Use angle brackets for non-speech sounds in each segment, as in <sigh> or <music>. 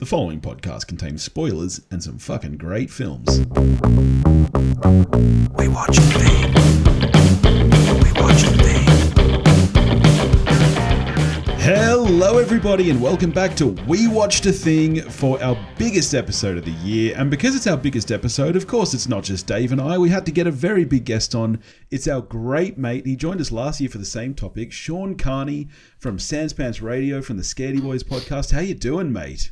The following podcast contains spoilers and some fucking great films. We watch a thing. We watch a thing. Hello, everybody, and welcome back to We Watched a Thing for our biggest episode of the year. And because it's our biggest episode, of course, it's not just Dave and I. We had to get a very big guest on. It's our great mate. He joined us last year for the same topic, Sean Carney from Sanspants Radio from the Scaredy Boys podcast. How you doing, mate?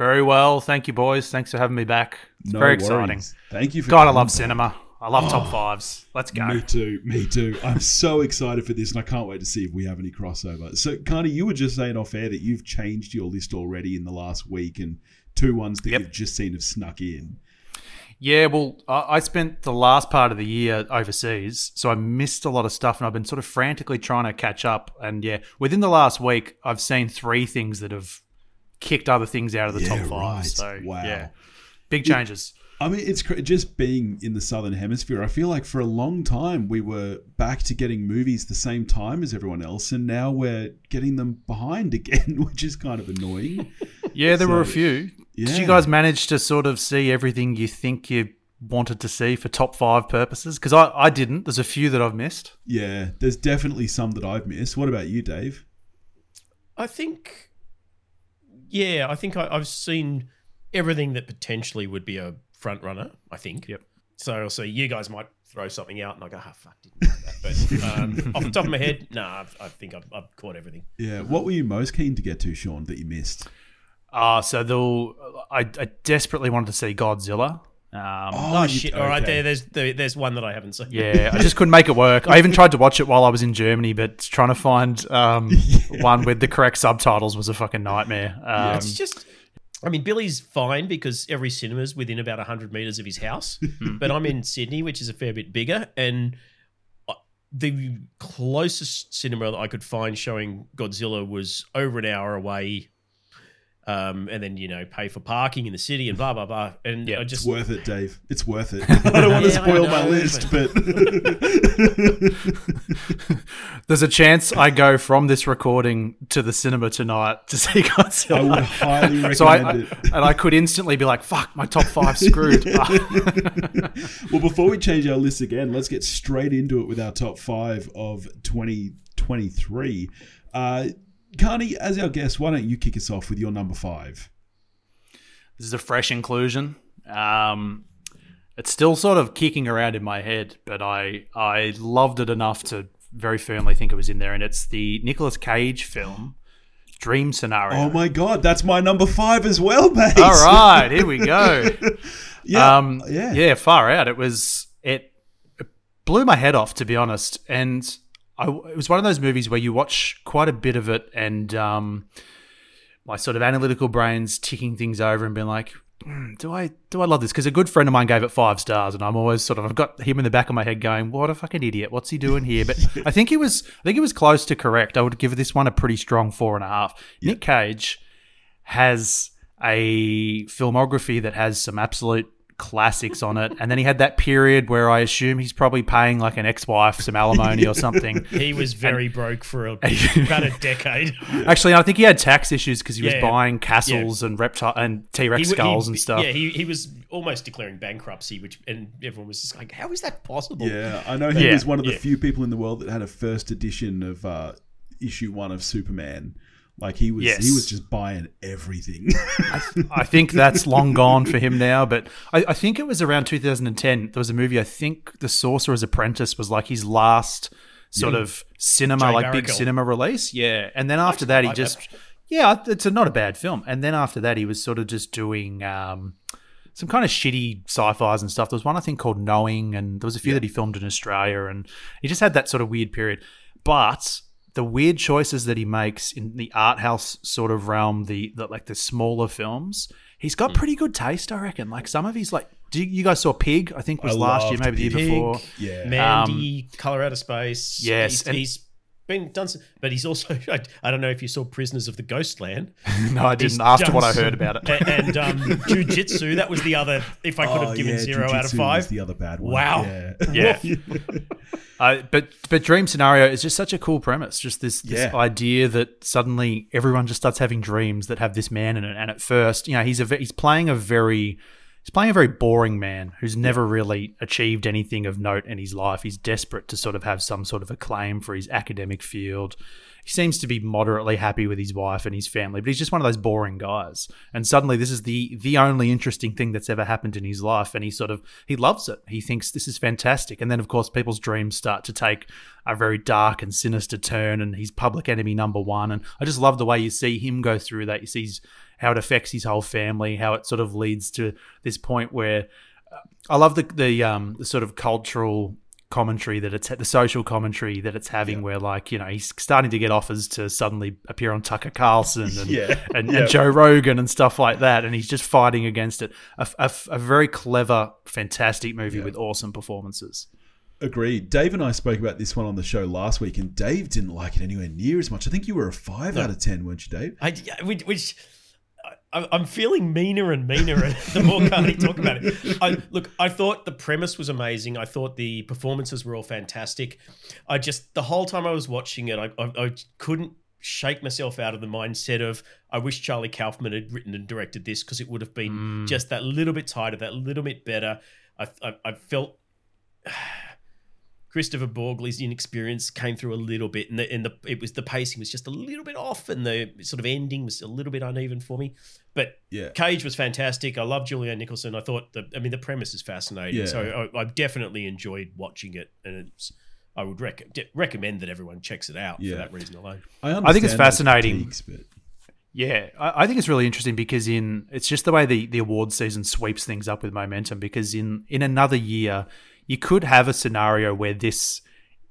Very well, thank you, boys. Thanks for having me back. It's very exciting. Thank you for God, I love cinema. I love top oh, fives. Let's go. Me too. Me too. I'm so excited for this, and I can't wait to see if we have any crossover. So, Carney, you were just saying off air that you've changed your list already in the last week, and two ones that Yep. you've just seen have snuck in. Yeah, well, I spent the last part of the year overseas, so I missed a lot of stuff, and I've been sort of frantically trying to catch up. And yeah, within the last week, I've seen three things that have kicked other things out of the Yeah, top five. right. So Wow. yeah, big changes. I mean, it's cra- just being in the southern hemisphere. I feel like for a long time we were back to getting movies the same time as everyone else, and now we're getting them behind <laughs> again, which is kind of annoying. Yeah, there were a So, few. Did you guys manage to sort of see everything you think you wanted to see for top five purposes? Because I, I didn't. There's a few that I've missed. Yeah, there's definitely some that I've missed. What about you, Dave? I think, yeah, I think I, I've seen everything that potentially would be a front runner. I think. Yep. So, so you guys might throw something out, and I go, "Ah, fuck, didn't know that." But um, <laughs> off the top of my head, nah, I've, think I've, I've caught everything. Yeah, what were you most keen to get to, Sean, that you missed? Uh, so they'll, I, I desperately wanted to see Godzilla. Um, Oh, you- shit! All right, there, there's there, there's one that I haven't seen. yeah, I just couldn't make it work. I even tried to watch it while I was in Germany, but trying to find um, <laughs> one with the correct subtitles was a fucking nightmare. Um, it's just. I mean, Billy's fine because every cinema's within about 100 meters of his house. <laughs> but I'm in Sydney, which is a fair bit bigger. And the closest cinema that I could find showing Godzilla was over an hour away. Um, and then, you know, pay for parking in the city and blah, blah, blah. And Yeah, I It's just. worth it, Dave. It's worth it. <laughs> I don't want to Yeah, spoil my list, but <laughs> there's a chance I go from this recording to the cinema tonight to see <laughs> I would Godzilla. highly recommend So I, I it. and I could instantly be like, "Fuck, my top five screwed." Well, before we change our list again, let's get straight into it with our top five of 2023. Uh, Carney, as our guest, why don't you kick us off with your number five? This is a fresh inclusion. Um, it's still sort of kicking around in my head, but I I loved it enough to very firmly think it was in there, and it's the Nicolas Cage film Dream Scenario. Oh my god, that's my number five as well, mate. All right, here we go. <laughs> yeah, um, yeah, yeah, far out. It was it, it blew my head off to be honest, and I, it was one of those movies where you watch quite a bit of it, and um, my sort of analytical brain's ticking things over and being like, "Hmm, do I do I love this? Because a good friend of mine gave it five stars, and I'm always sort of I've got him in the back of my head going, what a fucking idiot, what's he doing here? But <laughs> I think he was I think he was close to correct. I would give this one a pretty strong four and a half. Nick Cage has a filmography that has some absolute classics on it. And then he had that period where I assume he's probably paying like an ex-wife some alimony or something. <laughs> He was very broke for a, about a decade. <laughs> Actually, I think he had tax issues because he was buying castles and reptile and T-Rex He- skulls he- and stuff. Yeah, he, he was almost declaring bankruptcy, which and everyone was just like, "How is that possible?" Yeah, I know he Yeah, was one of the yeah. few people in the world that had a first edition of uh, issue one of Superman. Like he was, Yes. he was just buying everything. <laughs> I think that's long gone for him now. But I, I think it was around 2010. There was a movie. I think The Sorcerer's Apprentice was like his last sort of cinema, Jay like big cinema release. Yeah, and then after that, he like just that. yeah, it's a, not a bad film. And then after that, he was sort of just doing. Um, some kind of shitty sci-fis and stuff. There was one I think called Knowing, and there was a few that he filmed in Australia, and he just had that sort of weird period. But the weird choices that he makes in the art house sort of realm, the, the like the smaller films, he's got hmm. pretty good taste, I reckon. Like some of his like, do you, you guys saw Pig? I think was I last year, loved maybe the year before. yeah, Mandy, um, Color Out of Space. Yes, he's, and- he's been done, some, but he's also. <laughs> I, I don't know if you saw Prisoners of the Ghostland <laughs> no, I didn't. After what I heard about it, and, and um, <laughs> Jiu Jitsu. That was the other. If I could have Oh, given yeah, zero out of Jiu Jitsu five. was the other bad one. Wow. Yeah. yeah. Uh, but but dream scenario is just such a cool premise. Just this, this Yeah. idea that suddenly everyone just starts having dreams that have this man in it. And at first, you know, he's a he's playing a very he's playing a very boring man who's never really achieved anything of note in his life. He's desperate to sort of have some sort of acclaim for his academic field. He seems to be moderately happy with his wife and his family, but he's just one of those boring guys. And suddenly, this is the the only interesting thing that's ever happened in his life, and he sort of he loves it. He thinks this is fantastic. And then, of course, people's dreams start to take a very dark and sinister turn, and he's public enemy number one. And I just love the way you see him go through that. You see how it affects his whole family, how it sort of leads to this point where I love the the um the sort of cultural commentary that it's the social commentary that it's having where like you know he's starting to get offers to suddenly appear on Tucker Carlson and <laughs> Yeah. and, Yeah. and Joe Rogan and stuff like that and he's just fighting against it a, a, a very clever fantastic movie with awesome performances Agreed. Dave and I spoke about this one on the show last week, and Dave didn't like it anywhere near as much. I think you were a five out of ten, weren't you, Dave? I, yeah, which, I'm feeling meaner and meaner <laughs> the more Carney talk about it. I, look, I thought the premise was amazing. I thought the performances were all fantastic. I just the whole time I was watching it, I, I, I couldn't shake myself out of the mindset of I wish Charlie Kaufman had written and directed this because it would have been mm. just that little bit tighter, that little bit better. I, I, I felt. Kristoffer Borgli's inexperience came through a little bit, and the, and the it was the pacing was just a little bit off, and the sort of ending was a little bit uneven for me. But Yeah. Cage was fantastic. I love Julianne Nicholson. I thought the I mean the premise is fascinating, Yeah. so I, I definitely enjoyed watching it, and it's I would rec- de- recommend that everyone checks it out Yeah. for that reason alone. I, I think it's fascinating. critiques, but Yeah, I, I think it's really interesting because in it's just the way the the award season sweeps things up with momentum. Because in in another year, you could have a scenario where this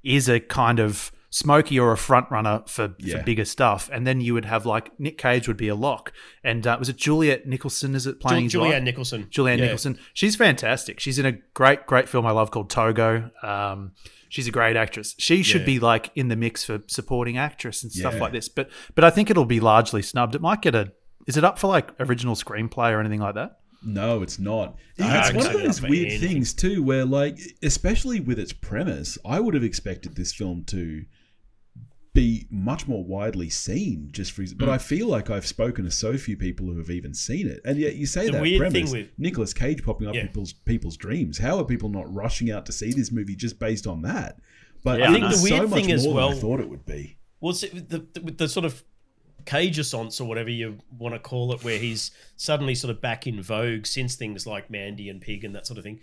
is a kind of Smokey or a front runner for, Yeah. for bigger stuff, and then you would have like Nick Cage would be a lock, and uh, was it Juliet Nicholson? Is it playing his Julianne wife? Nicholson. Julianne Yeah. Nicholson. She's fantastic. She's in a great, great film I love called Togo. Um, she's a great actress. She should Yeah. be like in the mix for supporting actress and stuff Yeah. like this. But but I think it'll be largely snubbed. It might get a. Is it up for like original screenplay or anything like that? No, it's not. I it's one of those weird things too, where like, especially with its premise, I would have expected this film to be much more widely seen. Just for, but I Mm. feel like I've spoken to so few people who have even seen it, and yet you say The that weird premise, thing with- Nicolas Cage popping up Yeah. people's people's dreams. How are people not rushing out to see this movie just based on that? But Yeah, I I think. The so weird much thing as more than well- I thought it would be. Well, see, the, the, with the sort of cage assance or whatever you want to call it, where he's suddenly sort of back in vogue since things like Mandy and Pig and that sort of thing.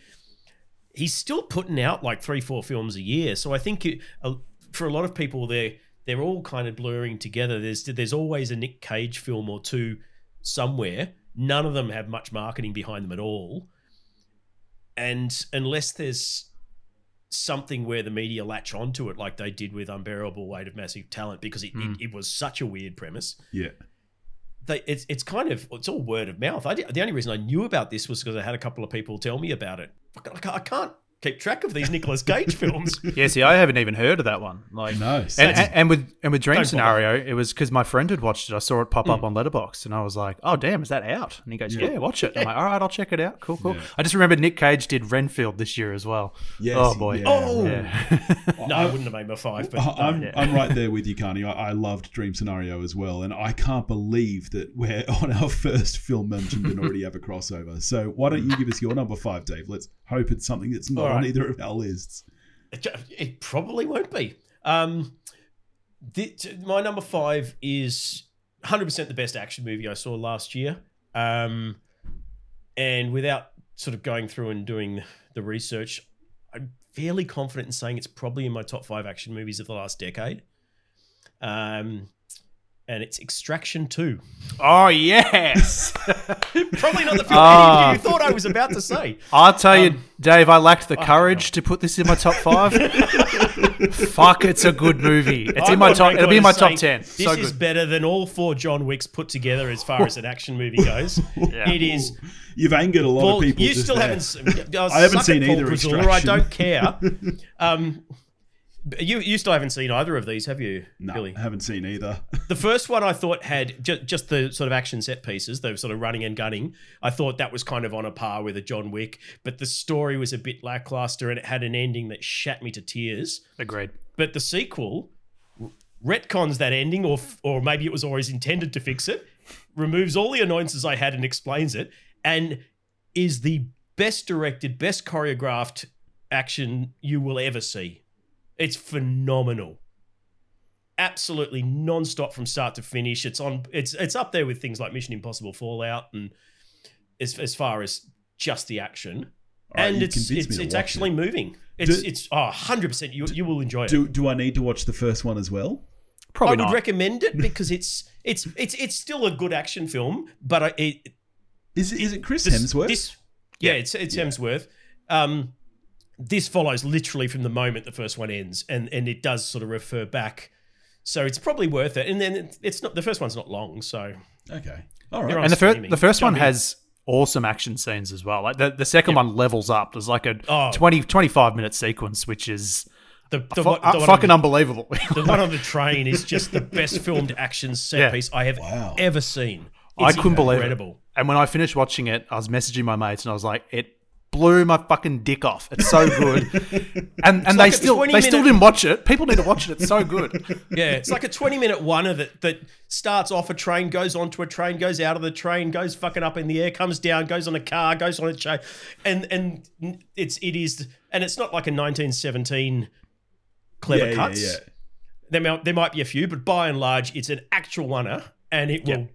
He's still putting out like three, four films a year. So I think it, uh, for a lot of people, they're they're all kind of blurring together. There's there's always a Nick Cage film or two somewhere. None of them have much marketing behind them at all. And unless there's something where the media latch onto it like they did with Unbearable Weight of Massive Talent because it, it, hmm. it was such a weird premise. Yeah. They, it's, it's kind of it's all word of mouth. I did, the only reason I knew about this was because I had a couple of people tell me about it. I can't keep track of these Nicolas Cage <laughs> films. Yeah, see, I haven't even heard of that one. Like, No, and, and, and with and with Dream Scenario, it was because my friend had watched it. I saw it pop up hmm. on Letterboxd, and I was like, "Oh, damn, is that out?" And he goes, "Yeah, watch it." I'm like, "All right, I'll check it out. Cool, cool." Yeah. I just remember Nick Cage did Renfield this year as well. Yes, oh boy. yeah, Oh! Yeah. no, I wouldn't have made my five, but I- no. I'm, I'm right there with you, Carney. I, I loved Dream Scenario as well, and I can't believe that we're <laughs> on our first film mentioned and already have a crossover. So why don't you give us your number five, Dave? Let's hope it's something that's not All on right. either of our lists. It, it probably won't be. Um, my number five is 100% the best action movie I saw last year. Um, and without sort of going through and doing the research, I'm fairly confident in saying it's probably in my top five action movies of the last decade. Um, and it's Extraction 2. Oh yes. <laughs> Probably not the film any of you thought I was about to say. I'll tell you, Um, Dave. I lacked the oh, courage to put this in my top five. <laughs> Fuck, it's a good movie. It's in I'm my top. It'll be in as my top saying ten. This So is good. better than all four John Wicks put together as far as an action movie goes. Yeah. It is. You've angered a lot Paul, of people. you still there. haven't. I haven't suck seen at Paul either Brazola, I don't care. <laughs> Um, You you still haven't seen either of these, have you, No, Billy? haven't seen either. The <laughs> first one I thought had ju- just the sort of action set pieces, the sort of running and gunning. I thought that was kind of on a par with a John Wick, but the story was a bit lackluster and it had an ending that shat me to tears. Agreed. But the sequel retcons that ending, or f- or maybe it was always intended to fix it, removes all the annoyances I had and explains it, and is the best directed, best choreographed action you will ever see. It's phenomenal. Absolutely non-stop from start to finish. It's on. It's it's up there with things like Mission Impossible Fallout, and as as far as just the action, All right, and it's it's it's actually it. moving. It's Do- it's oh, 100 percent. You you will enjoy it. Do do I need to watch the first one as well? Probably I would not. recommend it <laughs> because it's it's it's it's still a good action film, but I- it Is it, is it Chris this, Hemsworth? This, yeah, it's it's Hemsworth. Um, this follows literally from the moment the first one ends, and and it does sort of refer back. So it's probably worth it. And then it's not the first one's not long, so okay. All You're right. on and the first the first one Jump in. has awesome action scenes as well. Like the, the second one levels up. There's like a Oh. 20, 25 minute sequence, which is the the, fu- the uh, one on fucking the, unbelievable. <laughs> the one on the train is just the best filmed action set Yeah. piece I have Wow. ever seen. I couldn't believe it. And when I finished watching it, I was messaging my mates and I was like, it blew my fucking dick off. It's so good. <laughs> and and like they still 20 they still didn't watch it. People need to watch it. It's so good. <laughs> Yeah, it's like a 20 minute one of it that starts off a train, goes onto a train, goes out of the train, goes fucking up in the air, comes down, goes on a car, goes on a chain. And and it's it is and it's not like a 1917 clever Yeah, yeah, cuts. yeah. There, might, there might be a few, but by and large, it's an actual oneer and it will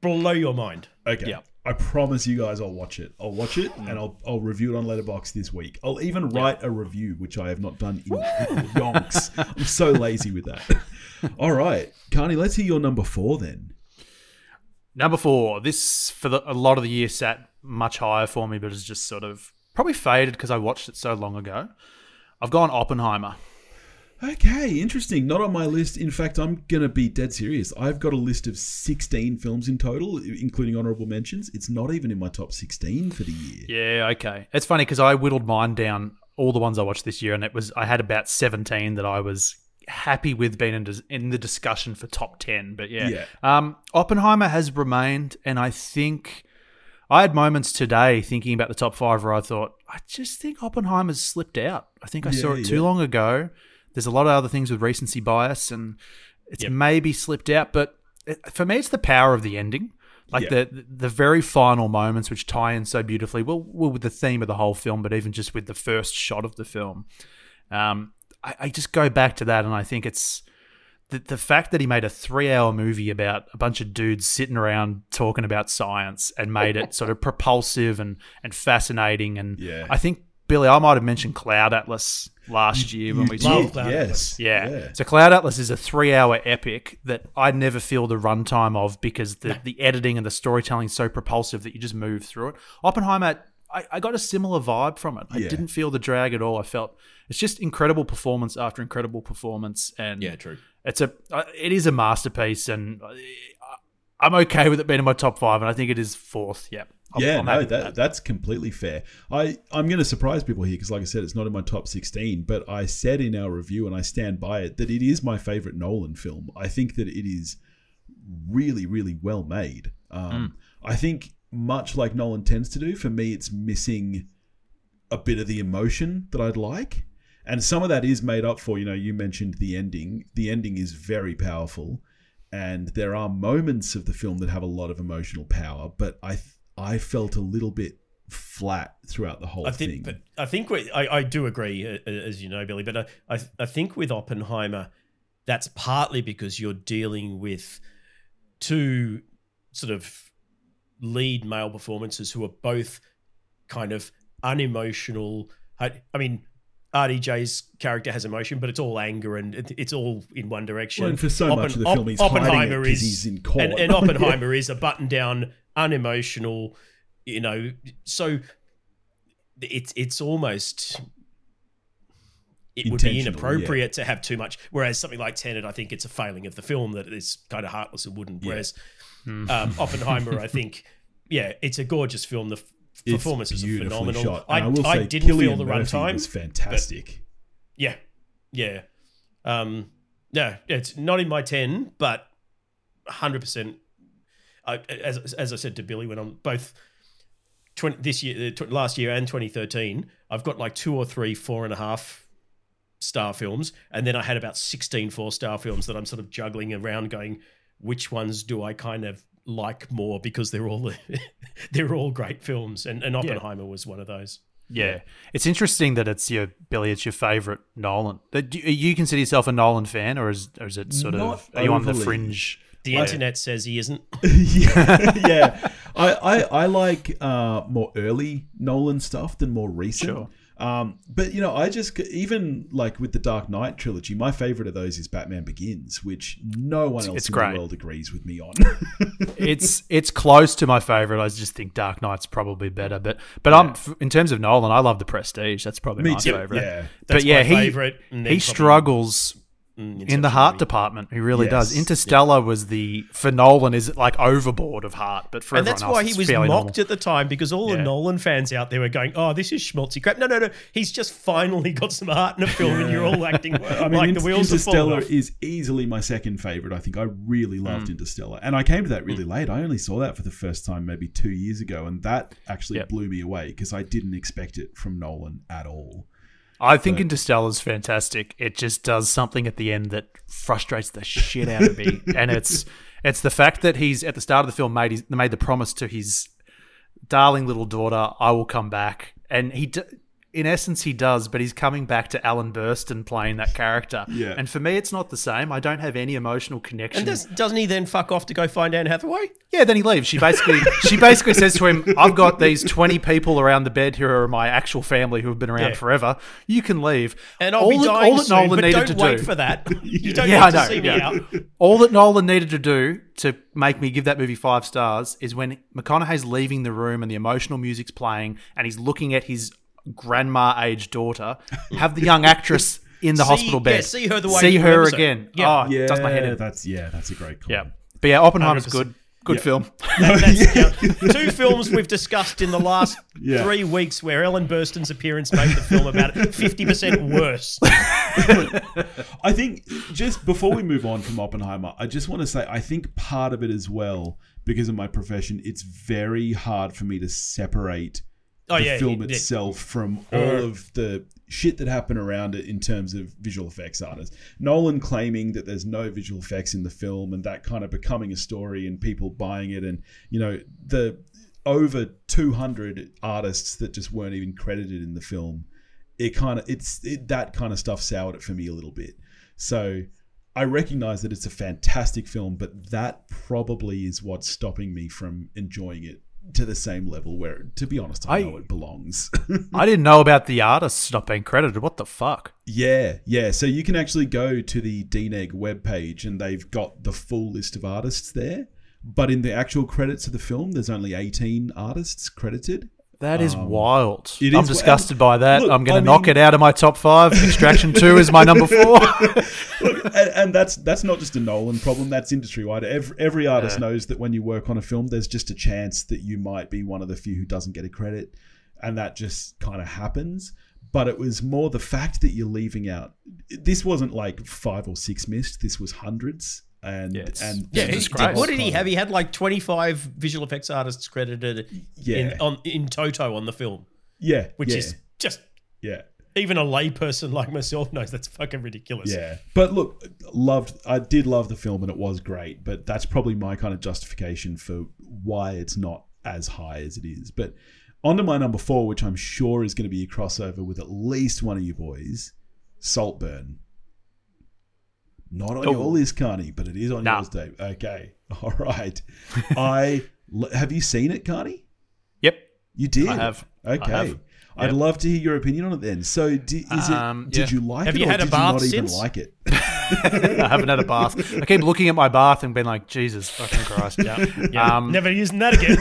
blow your mind. Okay. Yeah. I promise you guys I'll watch it. I'll watch it mm. and I'll I'll review it on Letterboxd this week. I'll even write a review, which I have not done in <laughs> yonks. I'm so lazy with that. <laughs> All right. Carney, let's hear your number four then. Number four. This for the, a lot of the year sat much higher for me, but it's just sort of probably faded because I watched it so long ago. I've gone Oppenheimer. Okay, interesting. Not on my list. In fact, I'm going to be dead serious. I've got a list of 16 films in total, including honorable mentions. It's not even in my top 16 for the year. Yeah, okay. It's funny because I whittled mine down all the ones I watched this year, and it was I had about seventeen that I was happy with being in, in the discussion for top ten. But yeah, Yeah. Um, Oppenheimer has remained, and I think I had moments today thinking about the top five where I thought I just think Oppenheimer's slipped out. I think I saw it too yeah. long ago. There's a lot of other things with recency bias, and it's Yep. maybe slipped out. But it, for me, it's the power of the ending. Like Yeah. the the very final moments, which tie in so beautifully, well, well, with the theme of the whole film, but even just with the first shot of the film, um, I, I just go back to that, and I think it's the the fact that he made a three hour movie about a bunch of dudes sitting around talking about science and made it sort of propulsive and and fascinating, and Yeah. I think Billy, I might have mentioned Cloud Atlas last year when we did, Love Cloud yes. yeah. So Cloud Atlas is a three-hour epic that I never feel the runtime of because the, the editing and the storytelling is so propulsive that you just move through it. Oppenheimer, I, I got a similar vibe from it. I Yeah. didn't feel the drag at all. I felt it's just incredible performance after incredible performance, and Yeah, true. it's a uh, it is a masterpiece, and I- I'm okay with it being in my top five, and I think it is fourth. Yeah, I'm- yeah, no, with that, that's completely fair. I, I'm going to surprise people here because, like I said, it's not in my top 16, but I said in our review, and I stand by it, that it is my favorite Nolan film. I think that it is really, really well made. Um, I think, much like Nolan tends to do, for me, it's missing a bit of the emotion that I'd like. And some of that is made up for, you know, you mentioned the ending. The ending is very powerful. And there are moments of the film that have a lot of emotional power, but I I felt a little bit flat throughout the whole I thing. think, but I think we, I, I do agree, uh, uh, as you know, Billy. But I, I, I think with Oppenheimer, that's partly because you're dealing with two sort of lead male performances who are both kind of unemotional. I, I mean, RDJ's character has emotion, but it's all anger and it, it's all in one direction. Well, and for so Oppen- much of the Op- film, he's hiding it Oppenheimer is he's in court. and, and <laughs> Oppenheimer is a button down, unemotional. You know, so it's it's almost it would be Intentional, inappropriate to have too much. Whereas something like Tenet, I think it's a failing of the film that it's kind of heartless and wooden. Yeah. Whereas um, <laughs> Oppenheimer, I think, yeah, it's a gorgeous film. The f- It's performances are phenomenal. shot. I, I, will I say, didn't Cillian feel the Murphy runtime. was fantastic. Yeah, yeah. Um, no, it's not in my ten, but hundred percent. As as I said to Billy when I'm both 20, this year, uh, last year, and 2013, I've got like two or three four and a half star films, and then I had about 16 four star films that I'm sort of juggling around, going, which ones do I kind of like more because they're all <laughs> they're all great films, and, and Oppenheimer was one of those. Yeah. It's interesting that it's your Billy, it's your favorite Nolan. Do you consider yourself a Nolan fan or is or is it sort Not of are you on the fringe? The internet says he isn't. <laughs> yeah, yeah. I, I, I like uh, more early Nolan stuff than more recent. Sure. Um, but you know, I just even like with the Dark Knight trilogy, my favorite of those is Batman Begins, which no one else it's in great. the world agrees with me on. <laughs> it's it's close to my favorite. I just think Dark Knight's probably better, but but I'm in terms of Nolan, I love the Prestige. That's probably me my too. favorite. Yeah. but That's yeah, my he favorite, and then he probably- struggles Mm, in the heart department. He really does. Yes. Interstellar was the for Nolan is like overboard of heart, but for And that's else, why he was mocked normal. at the time because all Yeah. the Nolan fans out there were going, "Oh, this is schmaltzy crap." No, no, no. He's just finally got some heart in a film, and you're all acting <laughs> I mean, like the wheels Interstellar is easily my second favorite. I think I really Mm. loved Interstellar, and I came to that really late. I only saw that for the first time maybe two years ago, and that actually Yep. blew me away because I didn't expect it from Nolan at all. I think Interstellar's fantastic. It just does something at the end that frustrates the shit out of me, <laughs> and it's it's the fact that he's at the start of the film made his, made the promise to his darling little daughter, "I will come back," and he. D- in essence, he does, but he's coming back to Ellen Burstyn playing that character. Yeah. And for me, it's not the same. I don't have any emotional connection. And does, doesn't he then fuck off to go find Anne Hathaway? Yeah, then he leaves. She basically <laughs> she basically says to him, "I've got these twenty people around the bed who are my actual family who have been around Yeah. forever. You can leave." And I'll all be that, dying all that soon, Nolan but needed don't to wait do. for that. <laughs> You don't Yeah, need I to know, see yeah. me out. All that Nolan needed to do to make me give that movie five stars is when McConaughey's leaving the room and the emotional music's playing, and he's looking at his grandma-aged daughter. <laughs> Have the young actress in the See- hospital bed. yeah, see her the way See her remembers again. Yeah. Oh, Yeah, does my head in. that's yeah, that's a great call. Yeah, but yeah, Oppenheimer's 100%. good. Good film. <laughs> That's, yeah, two films we've discussed in the last <laughs> Yeah. three weeks where Ellen Burstyn's appearance made the film about fifty percent worse. I think just before we move on from Oppenheimer, I just want to say I think part of it as well, because of my profession, it's very hard for me to separate Oh the yeah, film yeah, yeah. itself from uh-huh. all of the shit that happened around it in terms of visual effects artists. Nolan claiming that there's no visual effects in the film and that kind of becoming a story and people buying it and you know the over 200 artists that just weren't even credited in the film. It kind of it's it, that kind of stuff soured it for me a little bit. So I recognize that it's a fantastic film, but that probably is what's stopping me from enjoying it to the same level where, to be honest, I, I- know it belongs. <laughs> I didn't know about the artists not being credited. What the fuck? yeah, yeah. So you can actually go to the DNEG webpage and they've got the full list of artists there. But in the actual credits of the film, there's only 18 artists credited. That is wild. Um, it I'm is- disgusted by that. Look, I'm going to knock mean- it out of my top five. Extraction Two is my number four. <laughs> Look, <laughs> and, and that's that's not just a Nolan problem. That's industry wide. Every, every artist knows that when you work on a film, there's just a chance that you might be one of the few who doesn't get a credit, and that just kind of happens. But it was more the fact that you're leaving out. This wasn't like five or six missed. This was hundreds. And it's- and Yeah, It's he, a what did he have? He had like twenty five visual effects artists credited Yeah. in on in toto on the film, Yeah, which yeah, is just yeah. even a layperson like myself knows that's fucking ridiculous. Yeah, but look, loved. I did love the film, and it was great. But that's probably my kind of justification for why it's not as high as it is. But on to my number four, which I'm sure is going to be a crossover with at least one of you boys, Saltburn. Not on Oh. your list, Carney, but it is on Nah. yours, Dave. Okay, <laughs> all right. I have you seen it, Carney? yep. You did. I have. I Okay. have. I'd Yep. love to hear your opinion on it then. So, di- is Um, it? Did yeah. you like Have it, Have you or had a did bath you not even like it? <laughs> I haven't had a bath. I keep looking at my bath and being like, Jesus fucking Christ. Yeah, yeah. Um, never using that again.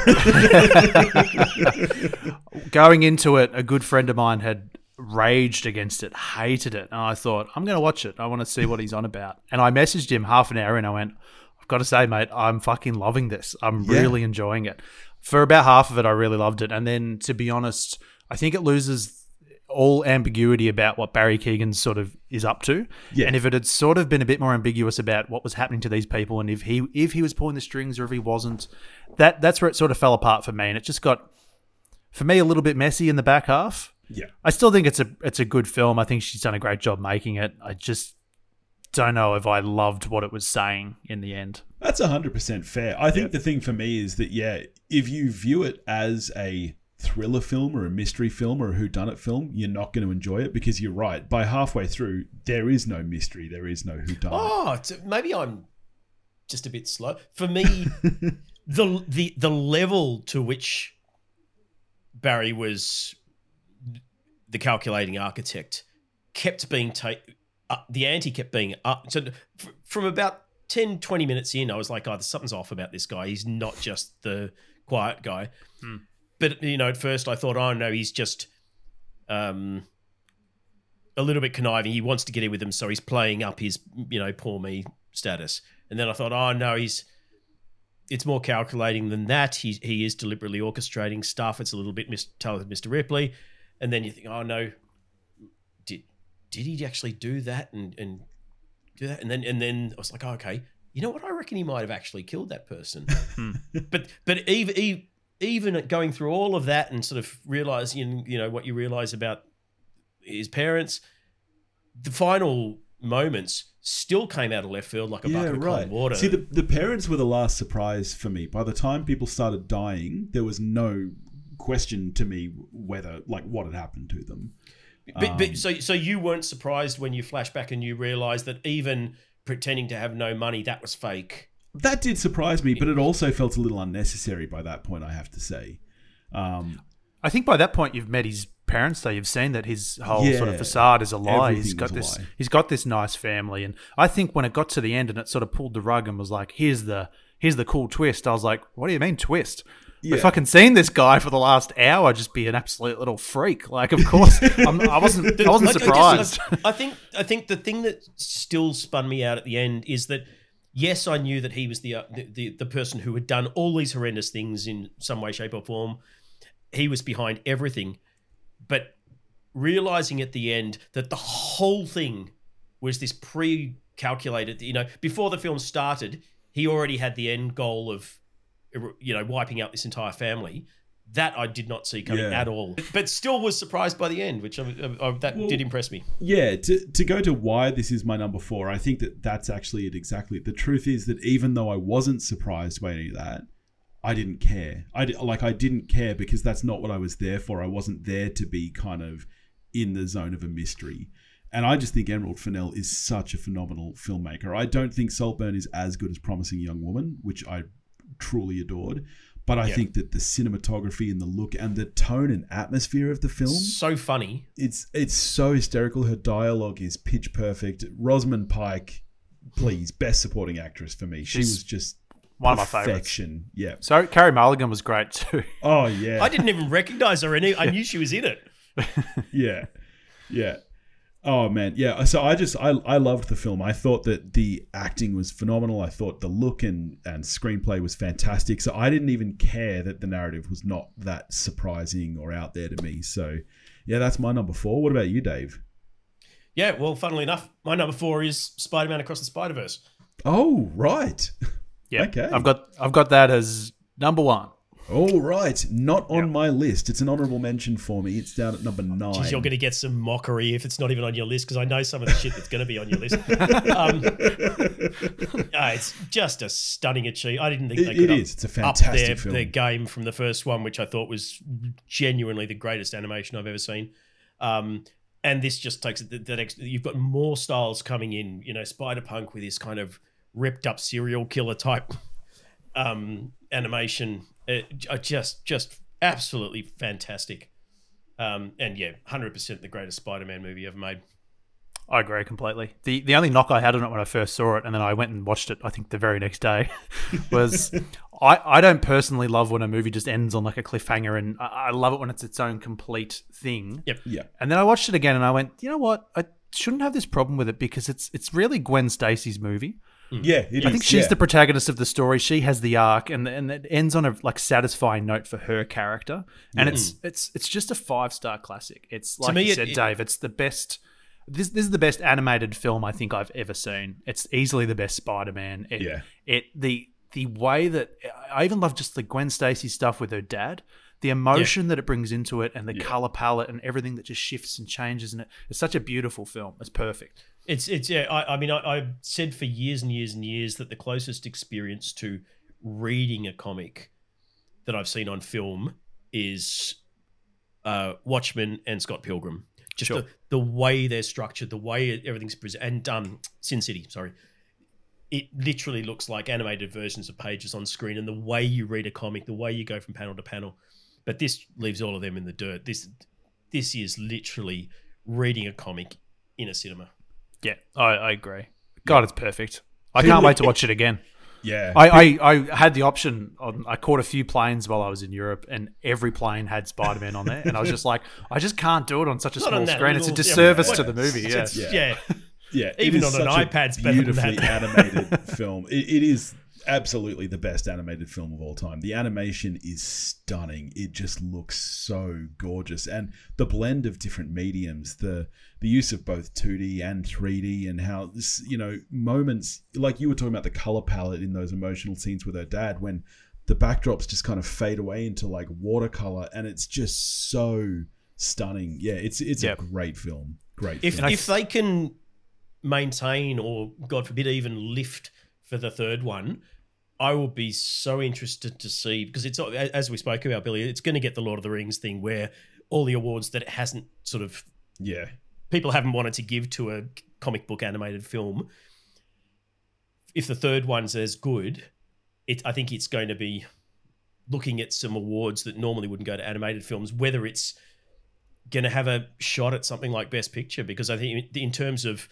<laughs> Going into it, a good friend of mine had raged against it, hated it. And I thought, I'm going to watch it. I want to see what he's on about. And I messaged him half an hour and I went, I've got to say, mate, I'm fucking loving this. I'm Yeah. really enjoying it. For about half of it, I really loved it. And then, to be honest, I think it loses all ambiguity about what Barry Keoghan sort of is up to. Yeah. And if it had sort of been a bit more ambiguous about what was happening to these people and if he if he was pulling the strings or if he wasn't, that that's where it sort of fell apart for me. And it just got for me a little bit messy in the back half. Yeah. I still think it's a it's a good film. I think she's done a great job making it. I just don't know if I loved what it was saying in the end. That's 100% fair. I think the thing for me is that, yeah, if you view it as a thriller film or a mystery film or a whodunit film, you're not going to enjoy it because you're right. By halfway through, there is no mystery, there is no who whodunit. Oh, maybe I'm just a bit slow. For me, <laughs> the the the level to which Barry was the calculating architect kept being taken. Uh, the ante kept being up. So f- from about 10, 20 minutes in, I was like, "Oh, something's off about this guy. He's not just the quiet guy." But you know, at first I thought, "Oh no, he's just." Um, a little bit conniving. He wants to get in with them, so he's playing up his, you know, poor me status. And then I thought, oh no, he's it's more calculating than that. He he is deliberately orchestrating stuff. It's a little bit mis- talented, Mr. Ripley. And then you think, oh no, did did he actually do that and and do that? And then and then I was like, oh, okay, you know what? I reckon he might have actually killed that person. <laughs> Hmm. but but even even going through all of that and sort of realizing you know what you realize about his parents, the final moments still came out of left field like a bucket of cold water. See, the, the parents were the last surprise for me. By the time people started dying, there was no question to me whether, like, what had happened to them. but, um, but so so you weren't surprised when you flash back and you realize that even pretending to have no money that was fake. That did surprise me, but it also felt a little unnecessary by that point, I have to say. Um, I think by that point you've met his parents though. You've seen that his whole sort of facade is a lie. He's Everything got this lie. he's got this nice family and I think when it got to the end and it sort of pulled the rug and was like, here's the here's the cool twist, I was like, What do you mean twist? Yeah. Fucking seen this guy for the last hour just be an absolute little freak. Like, of course, <laughs> I'm, I wasn't. I wasn't I surprised. I, I think I think the thing that still spun me out at the end is that yes, I knew that he was the, uh, the the the person who had done all these horrendous things in some way, shape, or form. He was behind everything, but realizing at the end that the whole thing was this pre-calculated. You know, before the film started, he already had the end goal of Er, you know wiping out this entire family. That I did not see coming Yeah. at all, but still was surprised by the end, which I, I, I- that Well- did impress me. Yeah, to, to go to why this is my number four, I think that that's actually it exactly. The truth is that even though I wasn't surprised by any of that, I didn't care. I like I didn't care because that's not what I was there for. I wasn't there to be kind of in the zone of a mystery. And I just think Emerald Fennell is such a phenomenal filmmaker. I don't think Saltburn is as good as Promising Young Woman, which I truly adored. But I Yeah. think that the cinematography and the look and the tone and atmosphere of the film So funny. it's it's so hysterical. Her dialogue is pitch perfect. Rosamund Pike, please, best supporting actress for me. She She's was just one of my favorites. perfection. Yeah. So Carey Mulligan was great too. Oh yeah. I didn't even recognize her, and I <laughs> knew she was in it. <laughs> yeah. Yeah. Oh man, yeah. So I just I I loved the film. I thought that the acting was phenomenal. I thought the look and and screenplay was fantastic. So I didn't even care that the narrative was not that surprising or out there to me. So yeah, that's my number four. What about you, Dave? Yeah, well, funnily enough, my number four is Spider Man Across the Spider Verse. Oh right. <laughs> Yeah, Okay. I've got I've got that as number one. All right, not on my list. It's an honorable mention for me. It's down at number nine. Geez, you're going to get some mockery if it's not even on your list because I know some of the shit that's going to be on your list. <laughs> um, <laughs> ah, it's just a stunning achievement. I didn't think It- they could it up. It's a fantastic their, film. their game from the first one, which I thought was genuinely the greatest animation I've ever seen. Um, and this just takes it the, the next. You've got more styles coming in. You know, Spider Punk with his kind of ripped up serial killer type um, animation. It, uh, just just absolutely fantastic. Um, and yeah, hundred percent the greatest Spider-Man movie ever made. I agree completely. The the only knock I had on it when I first saw it, and then I went and watched it, I think the very next day, <laughs> was <laughs> I, I don't personally love when a movie just ends on like a cliffhanger, and I, I love it when it's its own complete thing. Yep. yeah, And then I watched it again, and I went, you know what? I shouldn't have this problem with it because it's it's really Gwen Stacy's movie. Mm. Yeah, it I think she's yeah. the protagonist of the story. She has the arc, and and it ends on a like satisfying note for her character. And it's mm. it's it's just a five star classic. It's like me, you said, it- Dave. It's the best. This this is the best animated film I think I've ever seen. It's easily the best Spider Man. Yeah. It the the way that I even love just the Gwen Stacy stuff with her dad. The emotion that it brings into it, and the color palette, and everything that just shifts and changes, and it, it's such a beautiful film. It's perfect. It's it's yeah. I, I mean, I, I've said for years and years and years that the closest experience to reading a comic that I've seen on film is uh, Watchmen and Scott Pilgrim. Just Sure. the, the way they're structured, the way everything's presented, and um, Sin City. Sorry, it literally looks like animated versions of pages on screen, and the way you read a comic, the way you go from panel to panel. But this leaves all of them in the dirt. This this is literally reading a comic in a cinema. Yeah, I, I agree. God, it's perfect. I can't wait to watch it again. Yeah. I, I, I had the option. On, I caught a few planes while I was in Europe, and every plane had Spider Man on there, and I was just like, I just can't do it on such a Not on small that screen. It's a little- yeah, disservice to the movie. Yeah, It's- Yeah. yeah. Yeah, it Even is on an such a iPad's better than that. beautifully animated <laughs> film. It, it is absolutely the best animated film of all time. The animation is stunning. It just looks so gorgeous, and the blend of different mediums, the the use of both 2D and 3D, and how this, you know, moments like you were talking about the color palette in those emotional scenes with her dad when the backdrops just kind of fade away into like watercolor, and it's just so stunning. Yeah, it's it's Yep. a great film. Great. If film. if they can maintain or God forbid even lift for the third one, I will be so interested to see because it's as we spoke about Billy, it's going to get the Lord of the Rings thing where all the awards that it hasn't sort of yeah. people haven't wanted to give to a comic book animated film. If the third one's as good, it I think it's going to be looking at some awards that normally wouldn't go to animated films, whether it's going to have a shot at something like Best Picture, because I think in terms of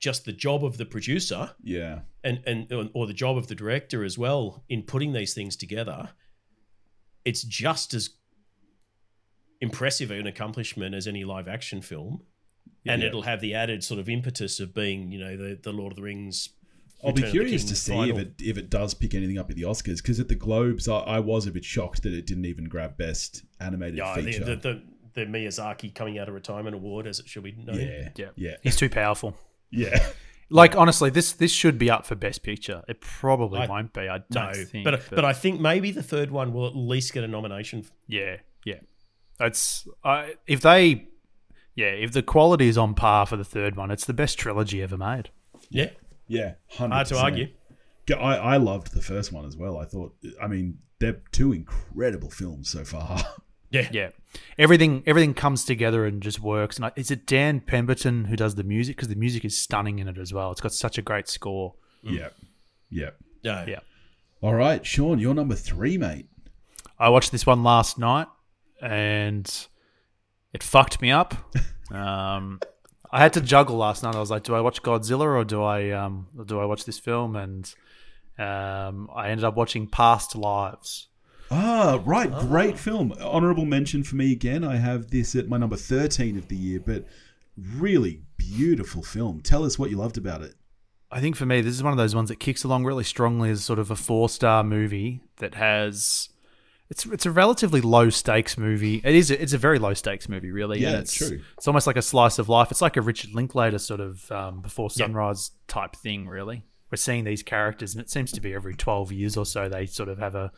just the job of the producer Yeah. and and or the job of the director as well in putting these things together, it's just as impressive an accomplishment as any live action film. And Yeah. it'll have the added sort of impetus of being, you know, the, the Lord of the Rings. I'll be Return of the curious to see final. if it if it does pick anything up at the Oscars because at the Globes I, I was a bit shocked that it didn't even grab Best Animated Yeah, the, Feature. the, the, the Miyazaki coming out of retirement award, as it should be known. yeah, yeah, yeah, He's too powerful. Yeah. <laughs> Like honestly, this this should be up for Best Picture. It probably I- won't be. I don't No, think. but, but I think maybe the third one will at least get a nomination. yeah, yeah. That's I if they, yeah, if the quality is on par for the third one, it's the best trilogy ever made. Yeah, Yeah, 100%. hard to argue. Yeah, I, I loved the first one as well. I thought, I mean, they're two incredible films so far. <laughs> Yeah, Yeah, everything everything comes together and just works. And I, is it Dan Pemberton who does the music? Because the music is stunning in it as well. It's got such a great score. yeah, yeah. No. Yeah. All right, Sean, you're number three, mate. I watched this one last night and it fucked me up. <laughs> Um, I had to juggle last night. I was like, do I watch Godzilla or do I um, or do I watch this film? And um, I ended up watching Past Lives. Ah, right. Great film. Honorable mention for me again. I have this at my number 13 of the year, but really beautiful film. Tell us what you loved about it. I think for me, this is one of those ones that kicks along really strongly as sort of a four star movie that has. It's it's a relatively low stakes movie. It is. It's a very low stakes movie, really. Yeah, it's true. It's almost like a slice of life. It's like a Richard Linklater sort of um, before Yeah. sunrise type thing. Really, we're seeing these characters, and it seems to be every twelve years or so they sort of have a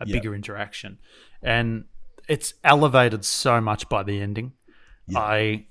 a Yeah. bigger interaction, and it's elevated so much by the ending. Yeah. I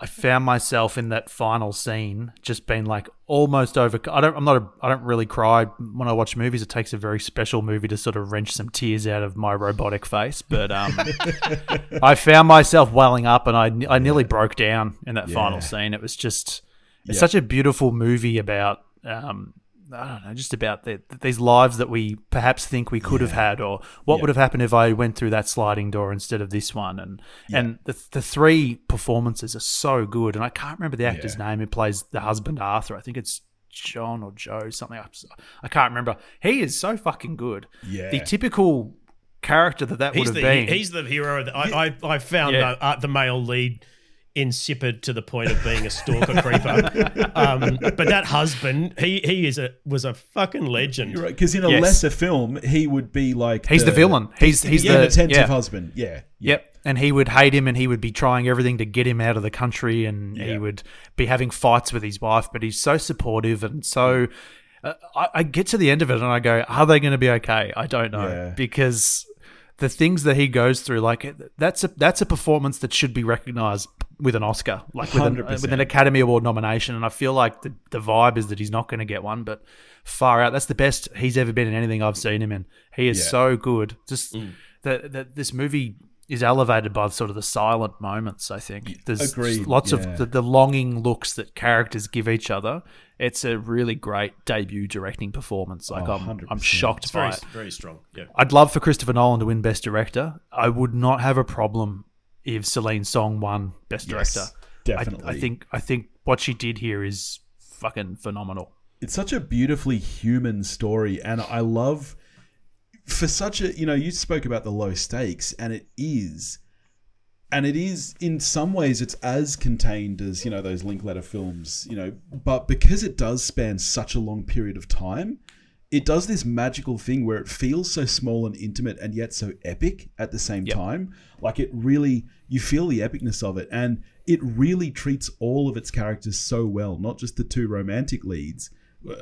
I found myself in that final scene just being like almost over. I don't. I'm not. A, I don't really cry when I watch movies. It takes a very special movie to sort of wrench some tears out of my robotic face. But um, <laughs> I found myself welling up, and I I nearly broke down in that Yeah. final scene. It was just. It's Yeah. such a beautiful movie about. Um, I don't know, just about the, these lives that we perhaps think we could have had, or what Yeah. would have happened if I went through that sliding door instead of this one. And and the the three performances are so good, and I can't remember the actor's Yeah. name who plays the husband Arthur. I think it's John or Joe something. I can't remember. He is so fucking good. Yeah. The typical character that that would He's have the been. he's the hero. That I, I I found Yeah. uh, uh, the male lead insipid to the point of being a stalker creeper. <laughs> Um, but that husband, he he is a was a fucking legend. You're right, because in a Yes. lesser film, he would be like He's the villain. He's he's the the inattentive yeah. husband. Yeah, Yep. And he would hate him and he would be trying everything to get him out of the country and Yeah. he would be having fights with his wife, but he's so supportive and so. Uh, I, I get to the end of it and I go, are they going to be okay? I don't know. Yeah. Because the things that he goes through, like, that's a, that's a performance that should be recognized with an Oscar, like with an, 100%. with an Academy Award nomination. And I feel like the, the vibe is that he's not going to get one, but far out. That's the best he's ever been in anything I've seen him in. He is Yeah. so good. Just mm. that that this movie is elevated by sort of the silent moments. I think there's Agreed, lots yeah. of the, the longing looks that characters give each other. It's a really great debut directing performance. Like Oh, I'm, 100%. I'm shocked It's by very it. very strong. Yeah. I'd love for Christopher Nolan to win Best Director. I would not have a problem if Celine Song won Best Yes, Director. I- definitely. I, think I think what she did here is fucking phenomenal. it's such a beautifully human story and i love for such a you know you spoke about the low stakes and it is and it is in some ways it's as contained as you know those Linklater films you know but because it does span such a long period of time it does this magical thing where it feels so small and intimate and yet so epic at the same Yep. time like it really you feel the epicness of it and it really treats all of its characters so well not just the two romantic leads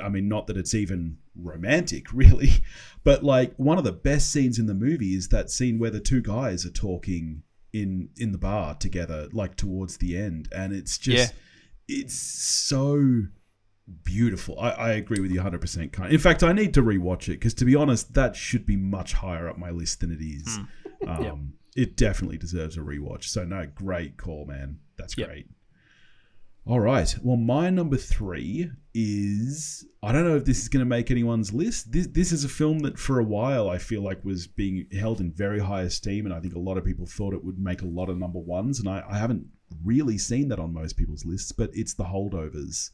I mean, not that it's even romantic, <laughs> really, but like one of the best scenes in the movie is that scene where the two guys are talking in in the bar together, like towards the end, and it's just it's so beautiful. I, I agree with you 100. percent Kind. In fact, I need to rewatch it because, to be honest, that should be much higher up my list than it is. Um, It definitely deserves a rewatch. So no, great call, man. That's Yep. great. All right. Well, my number three is I don't know if this is going to make anyone's list. This this is a film that for a while I feel like was being held in very high esteem, and I think a lot of people thought it would make a lot of number ones, and I, I haven't really seen that on most people's lists. But it's The Holdovers.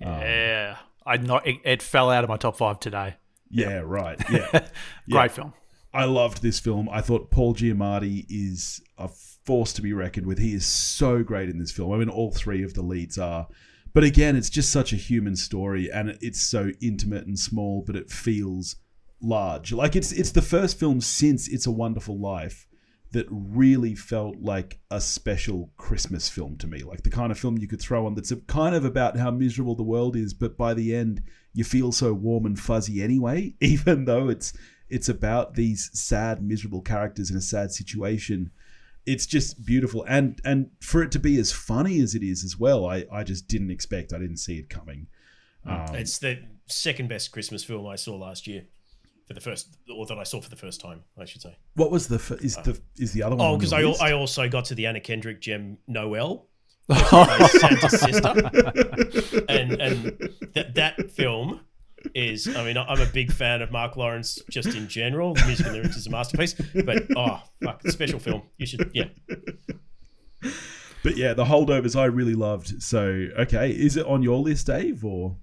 yeah, I not it, it fell out of my top five today. Yeah, right. Yeah. <laughs> Great Yeah. film. I loved this film. I thought Paul Giamatti is a force to be reckoned with. He is so great in this film. I mean, all three of the leads are. But again, it's just such a human story, and it's so intimate and small, but it feels large. Like it's it's the first film since It's a Wonderful Life that really felt like a special Christmas film to me. Like the kind of film you could throw on that's kind of about how miserable the world is, but by the end you feel so warm and fuzzy anyway, <laughs> even though it's it's about these sad, miserable characters in a sad situation. It's just beautiful, and and for it to be as funny as it is as well, I I just didn't expect. I didn't see it coming. Um, It's the second best Christmas film I saw last year. For the first, or that I saw for the first time, I should say. what was the f- is the is the other one? Oh, on because I, list? I also got to the Anna Kendrick gem Noel, <laughs> plays Santa's sister, and and that that film is. I mean, I'm a big fan of Mark Lawrence just in general. The music and lyrics is a masterpiece, but oh fuck, special film. You should yeah. But yeah, the holdovers I really loved. So okay, is it on your list, Dave? Or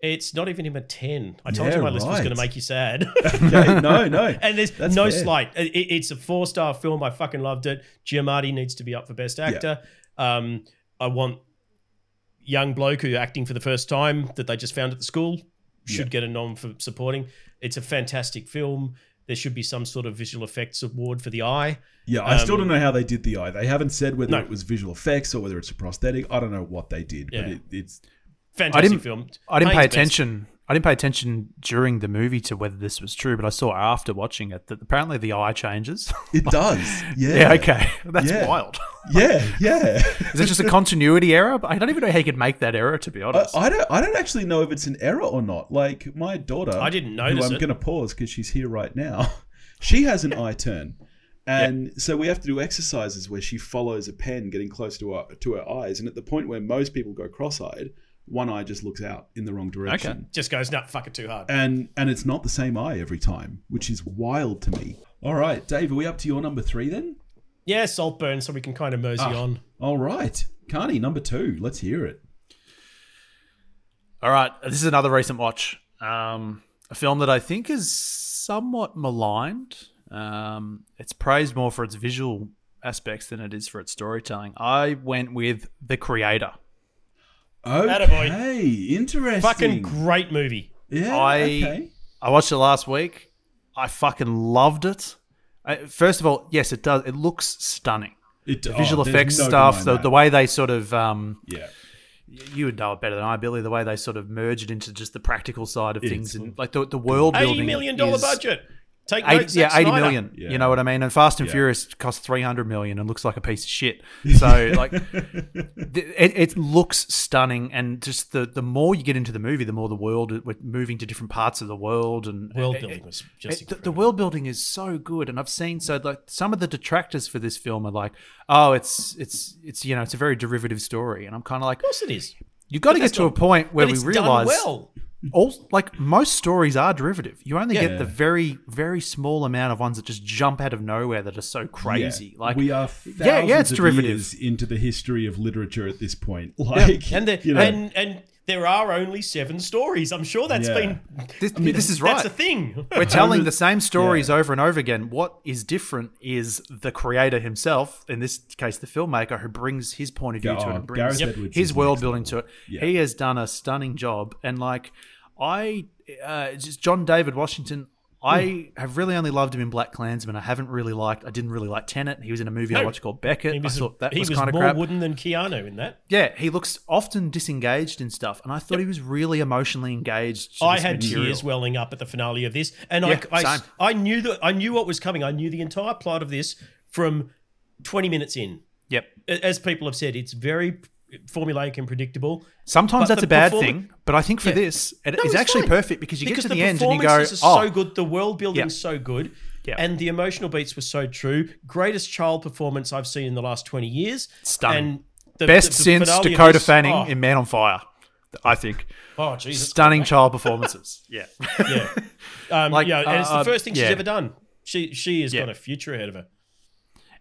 It's not even in a ten. I told Yeah, you my list was going to make you sad. <laughs> okay, no, no, <laughs> And there's That's no fair. slight. It, it's a four star film. I fucking loved it. Giamatti needs to be up for best actor. Um, I want young bloke who acting for the first time that they just found at the school should Yeah. get a nom for supporting. It's a fantastic film. There should be some sort of visual effects award for the eye. Yeah, I still Um, don't know how they did the eye. They haven't said whether No. it was visual effects or whether it's a prosthetic. I don't know what they did, Yeah. but it, it's Fantastic I didn't- film. I didn't pay attention. best. Attention. I didn't pay attention during the movie to whether this was true, but I saw after watching it that apparently the eye changes. <laughs> it does. <laughs> Yeah. yeah, okay, <laughs> that's Yeah. wild. Yeah, yeah. Is it just a continuity error? I don't even know how you could make that error. To be honest, I don't. I don't actually know if it's an error or not. Like my daughter, I didn't who notice I'm going to pause because she's here right now. She has an eye turn, and so we have to do exercises where she follows a pen getting close to her to her eyes, and at the point where most people go cross-eyed, one eye just looks out in the wrong direction. Just goes, no, fuck it too hard. and and it's not the same eye every time, which is wild to me. All right, Dave, are we up to your number three then? Yeah, Saltburn, so we can kind of mosey Ah. on. All right, Carney, number two. Let's hear it. All right, this is another recent watch. Um, a film that I think is somewhat maligned. Um, it's praised more for its visual aspects than it is for its storytelling. I went with the creator. Okay, interesting. Fucking great movie. yeah. I- okay. I watched it last week. I fucking loved it. Uh, First of all, yes, it does. It looks stunning. It, The visual oh, effects no stuff, the, that. the way they sort of um, yeah. you would know it better than I, Billy. The way they sort of merge it into just the practical side of It's- things, and like the, the world building. Eighty million dollar is- budget. Take 80, notes, yeah, eighty million. Yeah. You know what I mean? And Fast and Yeah. Furious cost three hundred million and looks like a piece of shit. <laughs> So like, it, it looks stunning, and just the the more you get into the movie, the more the world we're moving to different parts of the world, and World it- building was just the, the world building is so good, and I've seen so like some of the detractors for this film are like, oh, it's it's it's you know it's a very derivative story, and I'm kind of like, Of course it is. you've got to get to a point where we realize well. All like most stories are derivative. You only Yeah. get the very very small amount of ones that just jump out of nowhere that are so crazy. Yeah. Like we are Yeah, yeah, it's of derivative. years into the history of literature at this point. Like, And the, you know, and and there are only seven stories. I'm sure that's Yeah. been. this, I mean, this is That's right. a thing. We're <laughs> telling the same stories yeah. over and over again. What is different is the creator himself, in this case, the filmmaker, who brings his point of view to Oh, it and brings Gareth his world building to it. Yeah. He has done a stunning job. And like, I, uh, just John David Washington. I hmm. have really only loved him in BlacKkKlansman. I haven't really liked. I didn't really like Tenet. He was in a movie I watched called Beckett. He was, I thought that he was, was, kind of more crap. wooden than Keanu in that. Yeah, he looks often disengaged in stuff, and I thought he was really emotionally engaged. I had material. tears welling up at the finale of this, and Yeah, I, I. I knew that I knew what was coming. I knew the entire plot of this from 20 minutes in. Yep. As people have said, it's very formulaic and predictable. Sometimes But that's a bad perform- thing, but I think for Yeah. this, it No, is it's actually fine. perfect because you because get to the the, end and you go, "Oh, so good, the world building's Yeah. so good, Yeah. and the emotional beats were so true. Greatest child performance I've seen in the last 20 years. Stunning. And the, best the- the since Dakota this- Fanning oh, in Man on Fire." I think Oh, Jesus. stunning child performances. <laughs> Yeah, Yeah. Um, Like, yeah, and it's the uh, first thing she's ever done. She she has got a future ahead of her.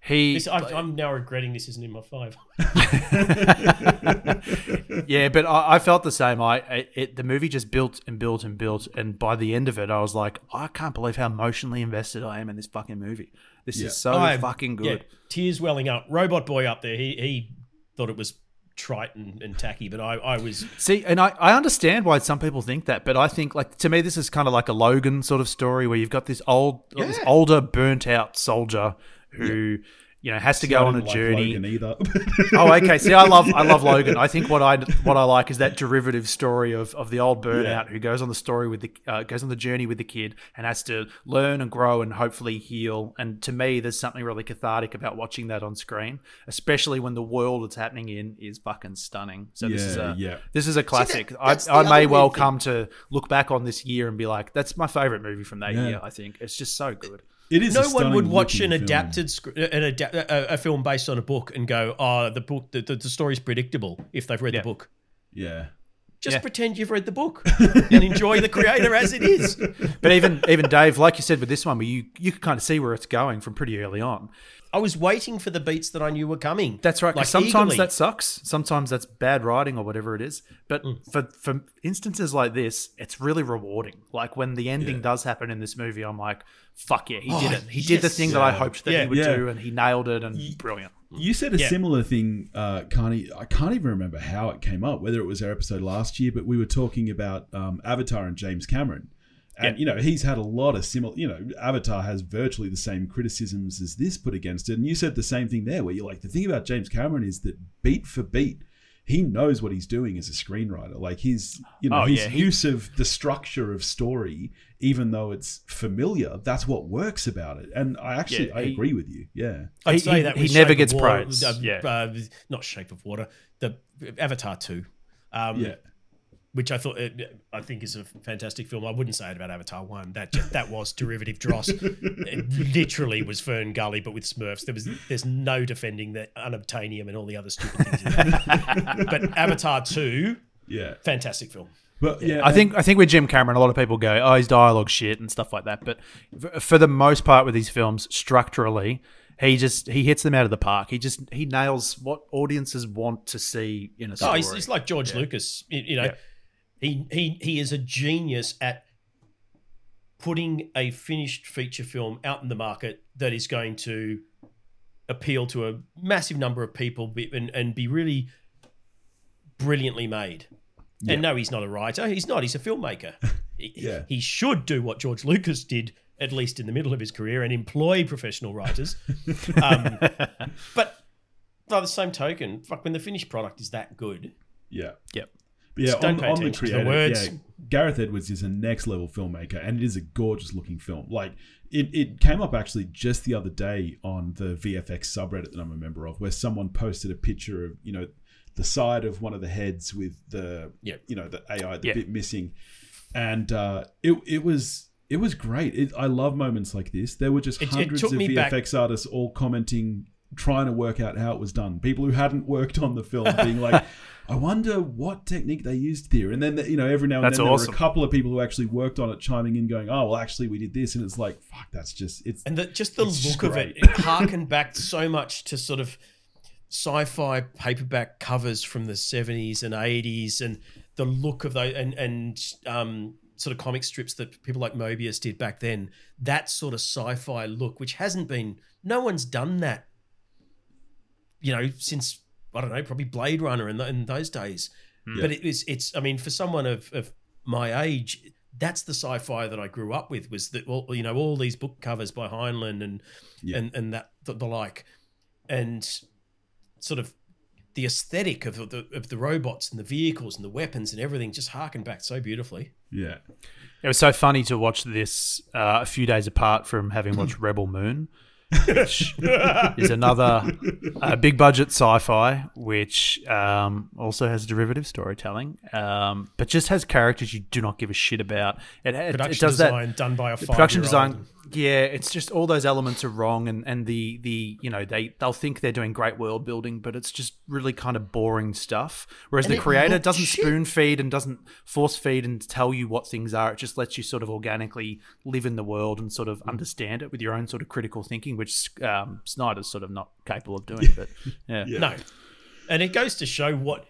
He. This, I, I'm now regretting this isn't in my five. <laughs> yeah, but I, I felt the same. I it, it, the movie just built and built and built, and by the end of it, I was like, I can't believe how emotionally invested I am in this fucking movie. This Yeah. is so I- fucking good. Yeah, tears welling up. Robot boy up there. He he thought it was trite and, and tacky, but I, I was See, and I, I understand why some people think that, but I think like to me this is kind of like a Logan sort of story where you've got this old, this older, burnt out soldier who you know has to See, go I on a like journey. Logan either. <laughs> oh, okay. See, I love I love Logan. I think what I what I like is that derivative story of, of the old burnout Yeah. who goes on the story with the uh, goes on the journey with the kid and has to learn and grow and hopefully heal. And to me, there's something really cathartic about watching that on screen, especially when the world it's happening in is fucking stunning. So this is a yeah. this is a classic. that's I, I may well thing. come to look back on this year and be like, that's my favorite movie from that Yeah. year. I think it's just so good. It is. a no one would watch an film. adapted sc- uh, an adapt, a, uh, uh, a film based on a book and go, oh, the book the, the, the story's predictable if they've read Yeah. the book. Yeah. Just Yeah. pretend you've read the book and enjoy the creator as it is. But even even Dave, like you said with this one, where you you could kind of see where it's going from pretty early on. I was waiting for the beats that I knew were coming. That's right. Like sometimes eagerly. that sucks. Sometimes that's bad writing or whatever it is. But Mm. for for instances like this, it's really rewarding. Like when the ending Yeah. does happen in this movie, I'm like, "Fuck yeah, he Oh, did it! He did the yes. thing that I hoped that Yeah. he would Yeah. do, and he nailed it, and brilliant." You said a Yeah. similar thing, uh, Carney. I can't even remember how it came up, whether it was our episode last year, but we were talking about um, Avatar and James Cameron. And, Yeah. you know, he's had a lot of similar, you know, Avatar has virtually the same criticisms as this put against it. And you said the same thing there, where you're like, the thing about James Cameron is that beat for beat, he knows what he's doing as a screenwriter. Like his, you know, Oh, his yeah, use of the structure of story, even though it's familiar, that's what works about it. And I actually, Yeah, I agree with you. Yeah. I'd He- say he- that he was never gets Water, praise. uh, Yeah. uh, not Shape of Water, the Avatar two, um, Yeah. Which I thought uh, I think is a fantastic film. I wouldn't say it about Avatar one. That just, that was derivative dross. <laughs> it literally was Fern Gully, but with Smurfs. There was there's no defending the unobtainium and all the other stupid things. <laughs> But Avatar two, Yeah. fantastic film. But yeah, I think I think with Jim Cameron, a lot of people go, "Oh, his dialogue shit" and stuff like that. But f- for the most part, with these films, structurally, he just he hits them out of the park. He just he nails what audiences want to see in a Oh, story. he's, he's like George Lucas. You, you know, Yeah. He he he is a genius at putting a finished feature film out in the market that is going to appeal to a massive number of people and, and be really brilliantly made. And no, he's not a writer. He's not. He's a filmmaker. <laughs> He- Yeah. He should do what George Lucas did, at least in the middle of his career, and employ professional writers. <laughs> um, but by the same token, fuck, when the finished product is that good, Yeah. Yep. Yeah, Just don't on, pay on the to the words. yeah, Gareth Edwards is a next level filmmaker, and it is a gorgeous looking film. Like it, it came up actually just the other day on the VFX subreddit that I'm a member of, where someone posted a picture of you know the side of one of the heads with the Yep. you know the AI the Yeah. bit missing, and uh, it it was. It was great. It, I love moments like this. There were just It- it hundreds took of me back- VFX artists all commenting, trying to work out how it was done. People who hadn't worked on the film being like, <laughs> I wonder what technique they used there. And then, you know, every now and That's then there were a couple of people who actually worked on it chiming in, going, "Oh, well, actually, we did this," and it's like, "Fuck, that's just it's." and the, just the It's look of it, it harkened back so much to sort of sci-fi paperback covers from the 70s and 80s and the look of those and and um, sort of comic strips that people like Moebius did back then that sort of sci-fi look which hasn't been no one's done that you know since I don't know probably Blade Runner in, the, in those days Yeah. but it was it's I mean for someone of, of my age that's the sci-fi that I grew up with was that all you know all these book covers by Heinlein and Yeah. and and that the, the like and sort of the aesthetic of the of the robots and the vehicles and the weapons and everything just harken back so beautifully. yeah, It was so funny to watch this uh, a few days apart from having watched Rebel Moon, which is another uh, big budget sci-fi, which um, also has derivative storytelling, um, but just has characters you do not give a shit about. It, it, Production it does that design done by a the production design yeah it's just all those elements are wrong and and the the you know they they'll think they're doing great world building but it's just really kind of boring stuff whereas And the creator doesn't shit. spoon feed and doesn't force feed and tell you what things are it just lets you sort of organically live in the world and sort of understand it with your own sort of critical thinking which um, snyder's sort of not capable of doing but yeah, <laughs> Yeah. No, and it goes to show what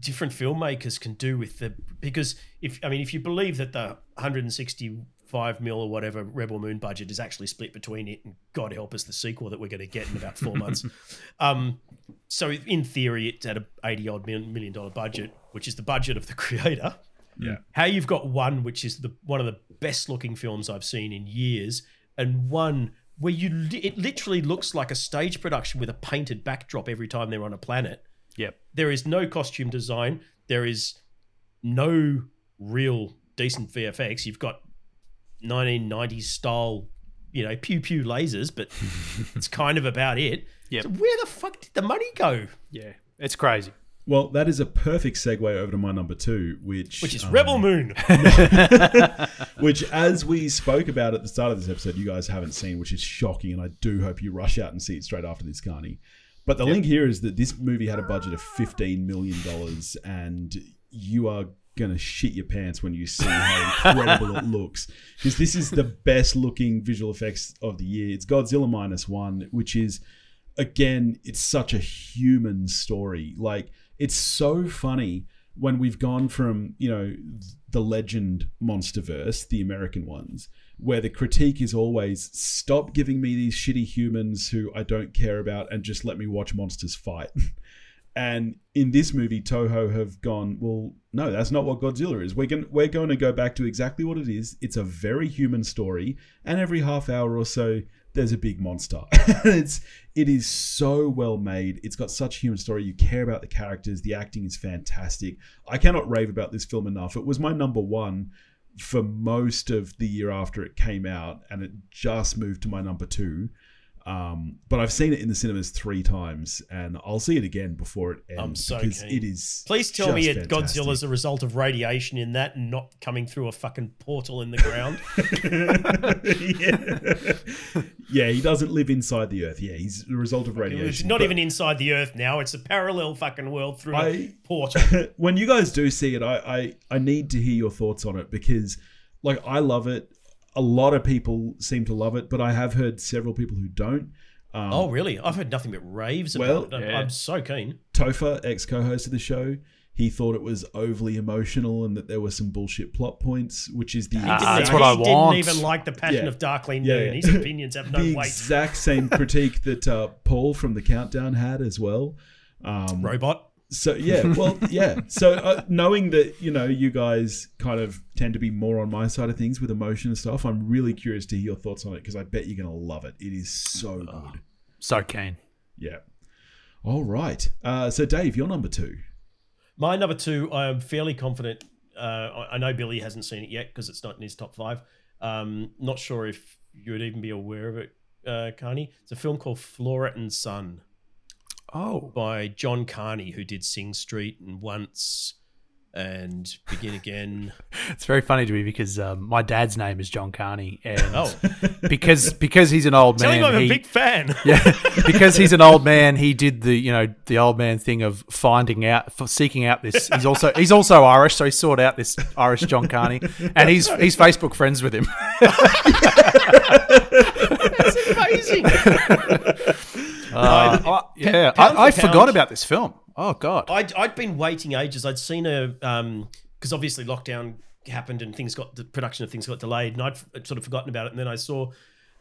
different filmmakers can do with the because if I mean if you believe that the 165 mil or whatever Rebel Moon budget is actually split between it and God help us the sequel that we're going to get in about four <laughs> months. Um, so in theory, it's at a 80 odd million dollar budget, which is the budget of the creator. yeah, How you've got one which is the one of the best looking films I've seen in years, and one where you li- it literally looks like a stage production with a painted backdrop every time they're on a planet. yep There is no costume design. There is no real decent VFX. You've got 1990s style, you know, pew pew lasers, but <laughs> it's kind of about it. Yep. So where the fuck did the money go? yeah it's crazy Well, that is a perfect segue over to my number two, which Which is um, Rebel Moon. <laughs> which, as we spoke about at the start of this episode, you guys haven't seen, which is shocking, and I do hope you rush out and see it straight after this, Carney. But the link here is that this movie had a budget of fifteen million dollars, and you are gonna shit your pants when you see how <laughs> incredible it looks. Because this is the best looking visual effects of the year. It's Godzilla minus one, which is again, it's such a human story. Like it's so funny when we've gone from you know the legend monsterverse, the American ones, where the critique is always stop giving me these shitty humans who I don't care about and just let me watch monsters fight. <laughs> And in this movie, Toho have gone, well, no, that's not what Godzilla is. We're going we're going to go back to exactly what it is. It's a very human story, and every half hour or so, there's a big monster. <laughs> it's it is so well made. It's got such a human story. You care about the characters. The acting is fantastic. I cannot rave about this film enough. It was my number one for most of the year after it came out, and it just moved to my number two. Um, but I've seen it in the cinemas three times, and I'll see it again before it ends I'm so because keen. it is. Please tell me it fantastic. Godzilla's a result of radiation in that and not coming through a fucking portal in the ground. <laughs> yeah. yeah, he doesn't live inside the Earth. Yeah, he's the result of radiation. it's not But even inside the Earth now. It's a parallel fucking world through a I- portal. <laughs> when you guys do see it, I, I I need to hear your thoughts on it because, like, I love it. A lot of people seem to love it, but I have heard several people who don't. Um, Oh, really? I've heard nothing but raves Well, about it. I'm, yeah. I'm so keen. Topher, ex co-host of the show, he thought it was overly emotional and that there were some bullshit plot points, which is the Ah, exact, that's what I he want. didn't even like the Passion Yeah. of Darkly Noon. Yeah, yeah. His opinions have <laughs> no the weight. exact same <laughs> critique that uh, Paul from the Countdown had as well. Um, Robot. So yeah, well, yeah. So uh, knowing that you know you guys kind of tend to be more on my side of things with emotion and stuff, I'm really curious to hear your thoughts on it because I bet you're gonna love it. It is so good. So keen. Yeah. All right. Uh, so Dave, you're number two. My number two, I am fairly confident. Uh, I, I know Billy hasn't seen it yet because it's not in his top five. Um, not sure if you would even be aware of it, uh, Carney. It's a film called Flora and Son Oh, by John Carney, who did Sing Street and Once and Begin Again. <laughs> it's very funny to me because um, my dad's name is John Carney, and Oh, <laughs> because because he's an old man, I'm he- a big fan. <laughs> yeah, because he's an old man, he did the you know the old man thing of finding out, for seeking out this. He's also he's also Irish, so he sought out this Irish John Carney, and he's he's Facebook friends with him. That's amazing. <laughs> <laughs> Uh, I- yeah, I, I forgot pound- about this film. Oh God, I'd, I'd been waiting ages. I'd seen a um because obviously lockdown happened and things got the production of things got delayed, and I'd f- sort of forgotten about it. And then I saw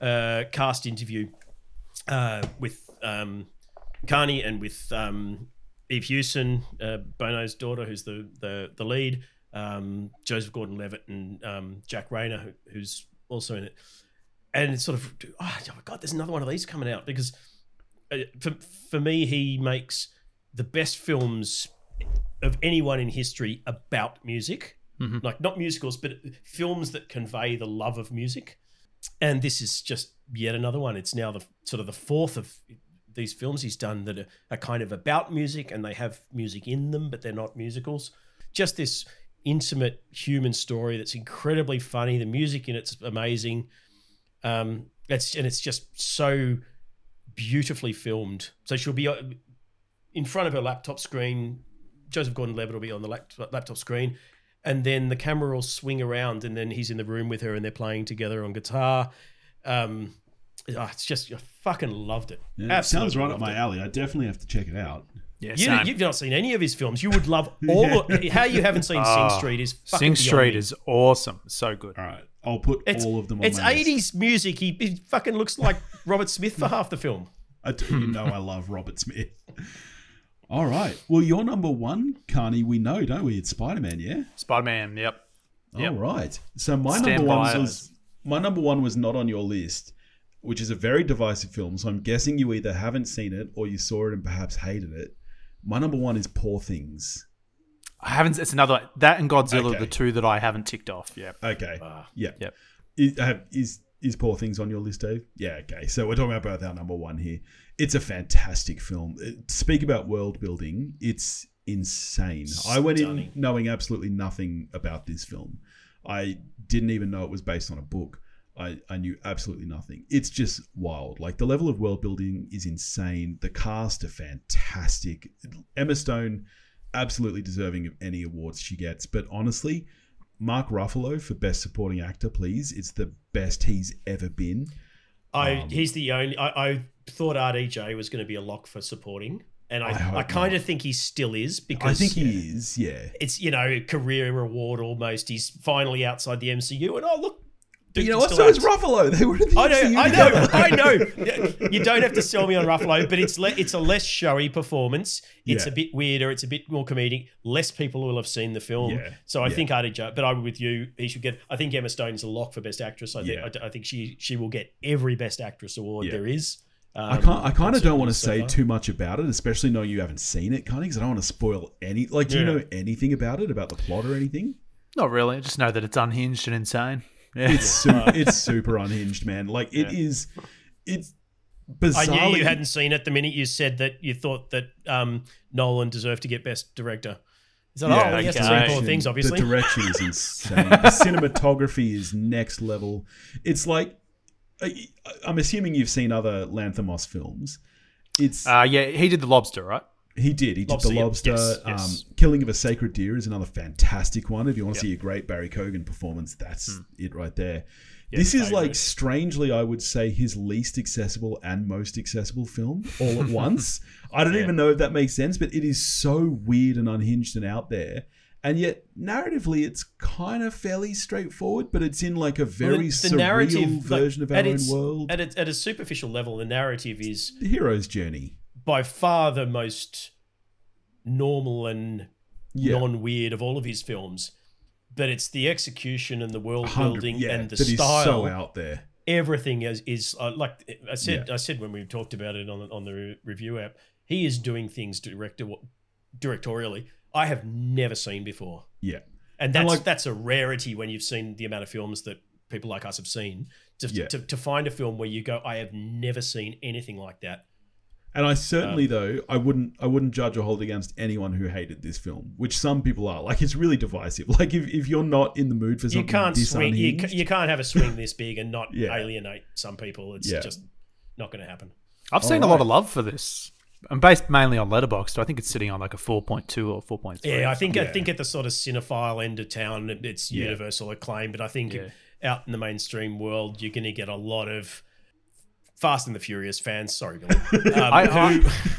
a cast interview uh, with um, Carney and with um, Eve Hewson, uh, Bono's daughter, who's the the the lead, um, Joseph Gordon-Levitt, and um, Jack Reynor, who, who's also in it. And sort of, oh my god, there's another one of these coming out because uh, for for me, he makes the best films of anyone in history about music. Mhm. Like not musicals, but films that convey the love of music. And this is just yet another one. It's now the sort of the fourth of these films he's done that are, are kind of about music and they have music in them, but they're not musicals. Just this intimate human story that's incredibly funny. The music in it's amazing. Um, it's and it's just so beautifully filmed. So she'll be uh, in front of her laptop screen. Joseph Gordon-Levitt will be on the laptop, screen, and then the camera will swing around, and then he's in the room with her, and they're playing together on guitar. Um, oh, it's just I fucking loved it. Yeah, it sounds right up my it. alley. I definitely have to check it out. Yeah, you, you've not seen any of his films. You would love all. <laughs> of, how you haven't seen Ah, Sing Street is fucking Sing Street is awesome, so good. All right, I'll put It's, all of them on it's 80s music. He, he fucking looks like Robert Smith for half the film. I do you know I love Robert Smith. All right. Well, your number one, Carney, we know, don't we? It's Spider Man, yeah. Spider Man, yep. Yep. All right. So my Stand number one was my number one was not on your list, which is a very divisive film. So I'm guessing you either haven't seen it or you saw it and perhaps hated it. My number one is Poor Things. I haven't. It's another that and Godzilla, Okay. the two that I haven't ticked off. Yeah. Okay. Ah. yeah. Yep. Is, have, is is Poor Things on your list, Dave? Yeah. Okay. So we're talking about both our number one here. It's a fantastic film. Speak about world building. It's insane. I went in knowing absolutely nothing about this film. I didn't even know it was based on a book. I, I knew absolutely nothing. It's just wild. Like the level of world building is insane. The cast are fantastic. Emma Stone, absolutely deserving of any awards she gets. But honestly, Mark Ruffalo for Best Supporting Actor, please. It's the best he's ever been. I Um, he's the only. I, I thought RDJ was going to be a lock for supporting, and I I I, kind of think he still is because I think he is, yeah. it's you know career reward almost. He's finally outside the MCU, and oh look, But dude you know what? still So is. Ruffalo. They were in the I know, MCU I know. I know. <laughs> You don't have to sell me on Ruffalo, but it's le- it's a less showy performance. It's Yeah. a bit weirder. It's a bit more comedic. Less people will have seen the film. Yeah, So I yeah. think RDJ, but I'm with you. He should get. I think Emma Stone is a lock for Best Actress. I think I, I think she she will get every Best Actress award Yeah. there is. Um, I can't. I kind of don't want to so say far. too much about it, especially knowing you haven't seen it, kind of, because I don't want to spoil any. Like, do you know anything about it, about the plot or anything? Not really. I just know that it's unhinged and insane. Yeah. It's su- it's super unhinged, man. Like it is. It's I knew you hadn't seen it the minute you said that you thought that um, Nolan deserved to get Best Director. Is that Yeah, oh, he has to okay. see direction- Poor Things, obviously. The direction is insane. <laughs> the cinematography is next level. It's like I- I'm assuming you've seen other Lanthimos films. It's Uh, yeah, he did the lobster, right? He did. He did Lobster, the yep. lobster. Yes, um, yes. Killing of a Sacred Deer is another fantastic one. If you want to see a great Barry Keoghan performance, that's Hmm. it right there. this is like strangely, I would say, his least accessible and most accessible film all at <laughs> once. I don't Yeah. even know if that makes sense, but it is so weird and unhinged and out there. And yet, narratively, it's kind of fairly straightforward, but it's in like a very the surreal narrative, like, version of our own world. At a, at a superficial level, the narrative is the hero's journey. By far the most normal and Yeah. non-weird of all of his films. But it's the execution and the world building yeah, and the style. so out there. everything is is uh, like I said. Yeah. I said when we talked about it on the, on the re- review app. He is doing things director directorially I have never seen before, Yeah. and that's like- that's a rarity when you've seen the amount of films that people like us have seen. To, Yeah. to, to find a film where you go, I have never seen anything like that. And I certainly, Um, though, I wouldn't, I wouldn't judge or hold against anyone who hated this film, which some people are. Like, it's really divisive. <laughs> Like, if, if you're not in the mood for something, You something can't this swing. You, you can't have a swing this big and not Yeah. alienate some people. It's Yeah. just not going to happen. I've seen a lot of love for this. I'm based mainly on Letterboxd. I think it's sitting on like a 4.2 or 4.3. Yeah, I think I think at the sort of cinephile end of town, it- it's Yeah. universal acclaim. But I think Yeah. out in the mainstream world, you're going to get a lot of Fast and the Furious fans. Sorry, Billy. <laughs> Um, I, I,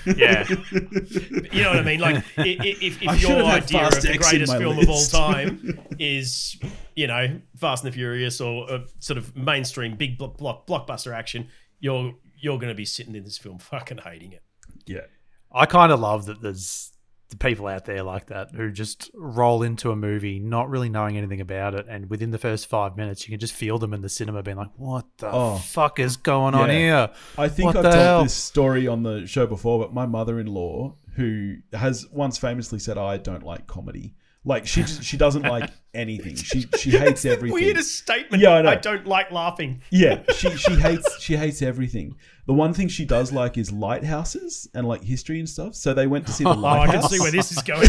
<laughs> yeah. you know what I mean? Like, i- i- if, if your idea of the X greatest my film of all time <laughs> is, you know, Fast and the Furious or uh, sort of mainstream big block, block, blockbuster action, you're you're going to be sitting in this film fucking hating it. yeah, I kind of love that there's the people out there like that who just roll into a movie not really knowing anything about it, and within the first five minutes, you can just feel them in the cinema being like, "What the Oh. fuck is going on here?" I think What I've told hell? this story on the show before, but my mother-in-law, who has once famously said, "I don't like comedy," like she just, she doesn't like anything. <laughs> She she hates everything. weirdest statement. Yeah, I know. I don't like laughing. Yeah, <laughs> she she hates she hates everything. The one thing she does like is lighthouses and like history and stuff. So they went to see the lighthouse. Oh, I can see where this is going. <laughs>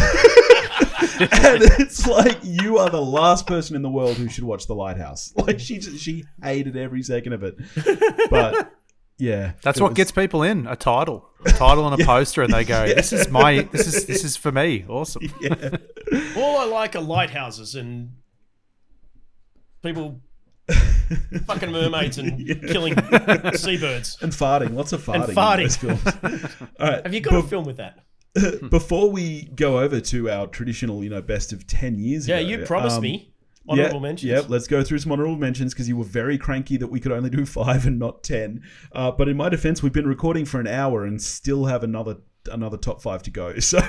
and it's like you are the last person in the world who should watch the lighthouse. Like she just, she hated every second of it. But yeah, That's what was- gets people in a title, a title and a <laughs> poster, and they go, "This is my, this is this <laughs> is for me." Awesome. Yeah. <laughs> All I like are lighthouses and people fucking mermaids and killing seabirds. And farting, lots of farting. And farting. In those films. All right. Have you got a film with that? Before we go over to our traditional, you know, best of ten years Yeah, ago, you promised um, me honorable yeah, mentions. Yeah, let's go through some honorable mentions because you were very cranky that we could only do <laughs> five and not ten. Uh, but in my defense, we've been recording for an hour and still have another another top five to go. <laughs> So,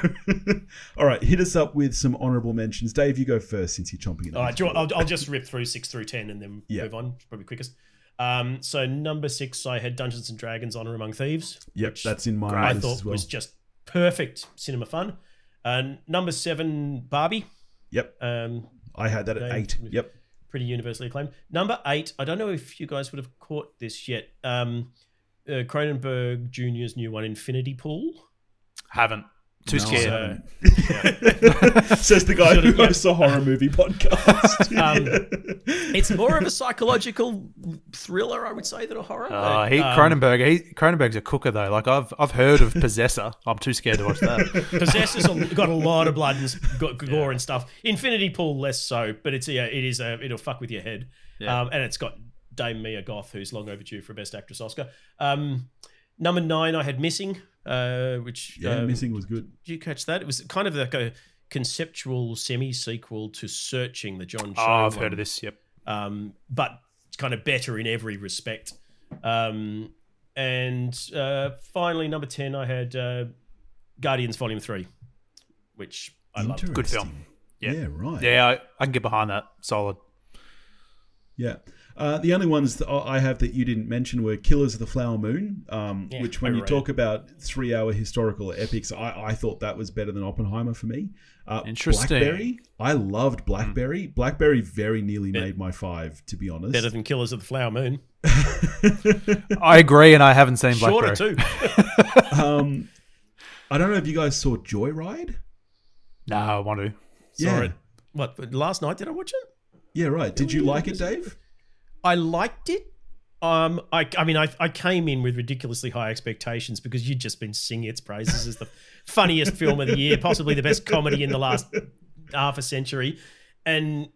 all right, hit us up with some honorable mentions. Dave, you go first since you're chomping. All right, you want- I'll, I'll just rip through six through ten and then Yeah. move on. Probably quickest. Um, so number six, I had Dungeons and Dragons: Honor Among Thieves. Yep, which that's in my I thought as well. was just perfect cinema fun. And number seven, Barbie. Yep, Um, I had that at Dave, eight. Yep. pretty universally acclaimed. Number eight, I don't know if you guys would have caught this yet. Um, uh, Cronenberg Jr.'s new one, Infinity Pool. Haven't. Too No, scared. haven't. So, <laughs> Says the guy who Should've- yeah. hosts a horror movie podcast. <laughs> um, it's more of a psychological thriller, I would say, than a horror. Uh, but, he um, Cronenberg. He Cronenberg's a cooker though. Like I've I've heard of Possessor. I'm too scared to watch that. <laughs> Possessor's a- got a lot of blood and s- got gore and stuff. Infinity Pool less so, but it's yeah, it is a it'll fuck with your head. Yeah. Um, and it's got Dame Mia Goth, who's long overdue for a Best Actress Oscar. Um, number nine, I had Missing, uh, which yeah, um, missing was good. Did you catch that? It was kind of like a conceptual semi sequel to Searching, the John. Oh, I've one. heard of this. Yep. um, but it's kind of better in every respect. Um, and uh, finally, number ten, I had uh, Guardians Volume Three, which I loved. Good film. Yeah. Yeah. right. Yeah, I, I can get behind that. Solid. Yeah. Uh, the only ones that I have that you didn't mention were Killers of the Flower Moon, um, Yeah, which, when you overrated. talk about three hour historical epics, I, I thought that was better than Oppenheimer for me. Uh, Interesting. Blackberry, I loved Blackberry. Blackberry very nearly made my five, to be honest. Better than Killers of the Flower Moon. <laughs> I agree, and I haven't seen Blackberry. Shorter too. <laughs> um, I don't know if you guys saw Joyride. No, I want to. Yeah. Sorry. What last night did I watch it? Yeah, right. Did you like it, Dave? I liked it. Um, I, I mean, I, I came in with ridiculously high expectations because you'd just been singing its praises as the <laughs> funniest film of the year, possibly the best comedy in the last half a century, and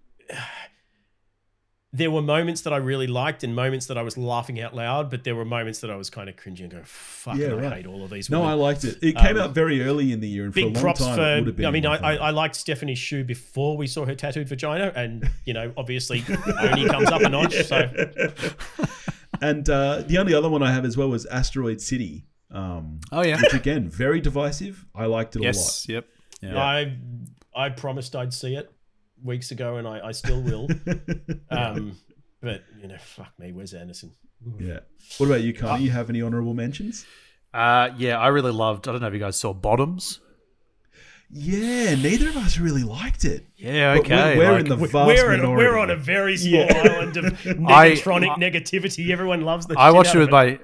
there were moments that I really liked and moments that I was laughing out loud, but there were moments that I was kind of cringing and going, "Fuck, Yeah, I right. hate all of these." No, women." I liked it. It came Um, out very early in the year, and for a big long props time, for. it would have been. I mean, I, I. I liked Stephanie Hsu before we saw her tattooed vagina, and you know, obviously, only comes up a notch. <laughs> So and uh, the only other one I have as well was Asteroid City. Um, Oh yeah. which again, very divisive. I liked it yes, a lot. yes. Yep. Yeah. I I promised I'd see it weeks ago, and I, I still will. <laughs> um, but you know, fuck me, where's Anderson? Yeah. What about you, Connie? You have any honourable mentions? Uh, yeah, I really loved. I don't know if you guys saw Bottoms. Yeah, neither of us really liked it. Yeah, But okay. we're, we're like- in the vast We're, in, minority. we're on a very small Yeah. island of <laughs> I- negatronic I- negativity. Everyone loves the. I shit watched out it of with my.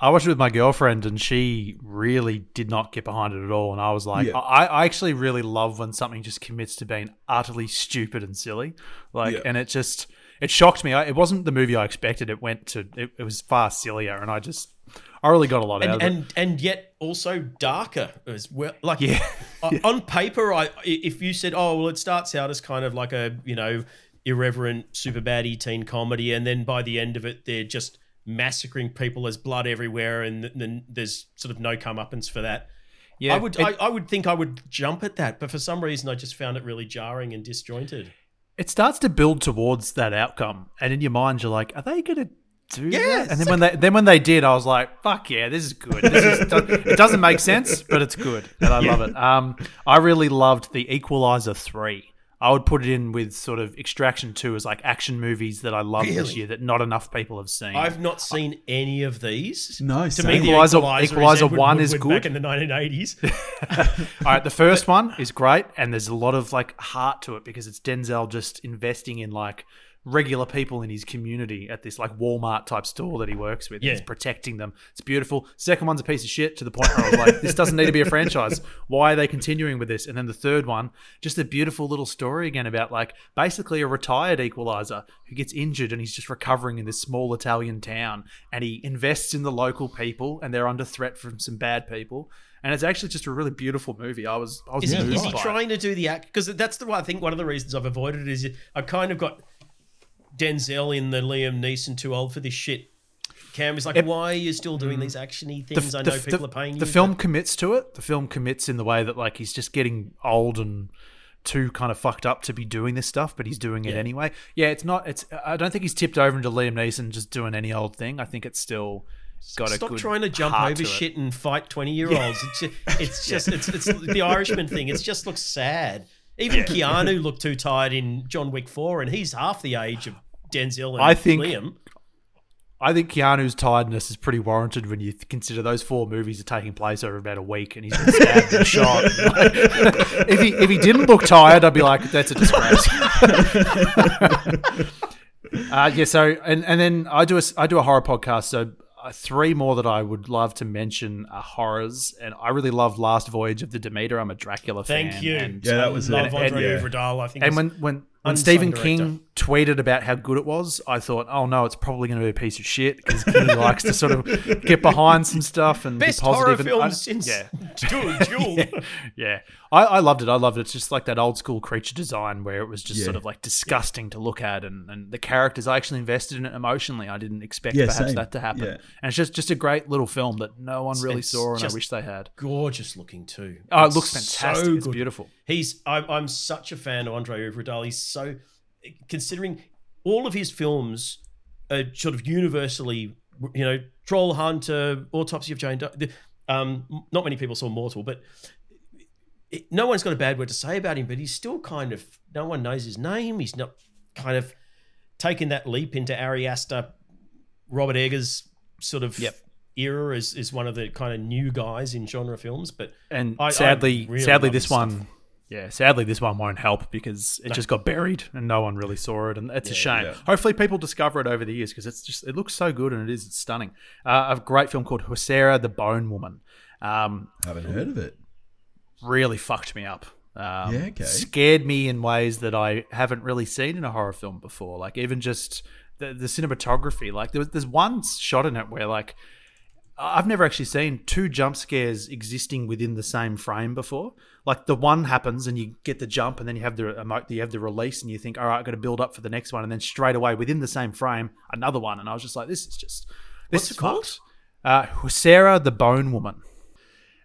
I watched it with my girlfriend, and she really did not get behind it at all. And I was like, Yeah. I, I actually really love when something just commits to being utterly stupid and silly. Like, Yeah. and it just it shocked me. I, it wasn't the movie I expected. It went to it, it was far sillier, and I just I really got a lot out and, of it. and and yet also darker as well. Like Yeah. <laughs> o- on paper, I if you said, oh well, it starts out as kind of like a you know irreverent super baddie teen comedy, and then by the end of it, they're just massacring people. There's blood everywhere, and then there's sort of no comeuppance for that. Yeah, I would it- I, I would think I would jump at that, but for some reason, I just found it really jarring and disjointed. it starts to build towards that outcome, and in your mind, you're like, are they going to do Yes. that? And then when they then when they did, I was like, fuck yeah, this is good. This is, <laughs> it doesn't make sense, but it's good, and I love it. Um, I really loved the Equalizer three. I would put it in with sort of Extraction two as like action movies that I love this year that not enough people have seen. I've not seen any of these. No, to same. me, the Equalizer- Equalizer, Equalizer is Edward one is good. back in the 1980s. <laughs> All right, the first one is great, and there's a lot of like heart to it because it's Denzel just investing in like regular people in his community at this like Walmart type store that he works with. Yeah. He's protecting them. It's beautiful. Second one's a piece of shit to the point where I was like, this doesn't need to be a franchise. Why are they continuing with this? And then the third one, just a beautiful little story again about like basically a retired equalizer who gets injured and he's just recovering in this small Italian town and he invests in the local people and they're under threat from some bad people. And it's actually just a really beautiful movie. I was, I was Is he, is he it. trying to do the act? Because that's the one I think one of the reasons I've avoided it is I kind of got Denzel in the Liam Neeson too old for this shit. Cam is like, It- why are you still doing mm. these actiony things? I know people are paying you. The film commits to it. The film commits in the way that like he's just getting old and too kind of fucked up to be doing this stuff, but he's doing it Yeah. anyway. Yeah, it's not. It's. I don't think he's tipped over into Liam Neeson just doing any old thing. I think it's still got a Stop trying to jump over to shit and fight twenty year olds. It's just, <laughs> it's just it's, it's the Irishman thing. It just looks sad. Even Keanu <laughs> looked too tired in John Wick Four, and he's half the age of Denzel and I think- Liam. I think Keanu's tiredness is pretty warranted when you consider those four movies are taking place over about a week, and he's been stabbed and shot. Like, <laughs> if he if he didn't look tired, I'd be like, that's a disgrace. <laughs> uh, yeah. So and and then I do a s- I do a horror podcast. So uh, three more that I would love to mention are horrors, and I really love Last Voyage of the Demeter. I'm a Dracula Thank fan. Thank you. And, Yeah, that was love it. Andre And- yeah. Uverdal. I think. and when when when Stephen director. King tweeted about how good it was, I thought, oh no, it's probably going to be a piece of shit because King <laughs> likes to sort of get behind some stuff and best be positive. horror and film I- since yeah. <laughs> Jewel. <laughs> yeah, yeah. I, I loved it. I loved it. It's just like that old school creature design where it was just Yeah. sort of like disgusting to look at, and, and the characters I actually invested in it emotionally. I didn't expect Yeah, perhaps same. that to happen, Yeah. and it's just just a great little film that no one really It's saw, and I wish they had. Gorgeous looking too. Oh, it looks fantastic. so it's beautiful. He's I'm, I'm such a fan of André Øvredal. He's so considering all of his films are sort of universally, you know, Troll Hunter, Autopsy of Jane. Um, not many people saw Mortal, but it, no one's got a bad word to say about him. But he's still kind of no one knows his name. He's not kind of taken that leap into Ari Aster, Robert Eggers sort of Yep. era as, as one of the kind of new guys in genre films. But And I- I sadly, really sadly, this his stuff. Yeah, sadly, this one won't help because it just got buried and no one really saw it, and it's a shame. yeah. Hopefully, people discover it over the years because it's just it looks so good and it is it's stunning. Uh, a great film called Huesera the Bone Woman. Um, Haven't heard of it. really fucked me up. Um, Yeah, okay. Scared me in ways that I haven't really seen in a horror film before. Like even just the, the cinematography. Like there was, there's one shot in it where like I've never actually seen two jump scares existing within the same frame before. Like the one happens and you get the jump, and then you have the emo- you have the release, and you think, all right, I've got to build up for the next one, and then straight away within the same frame, another one, and I was just like, this is just this What's is it called? Uh, Sarah the Bone Woman.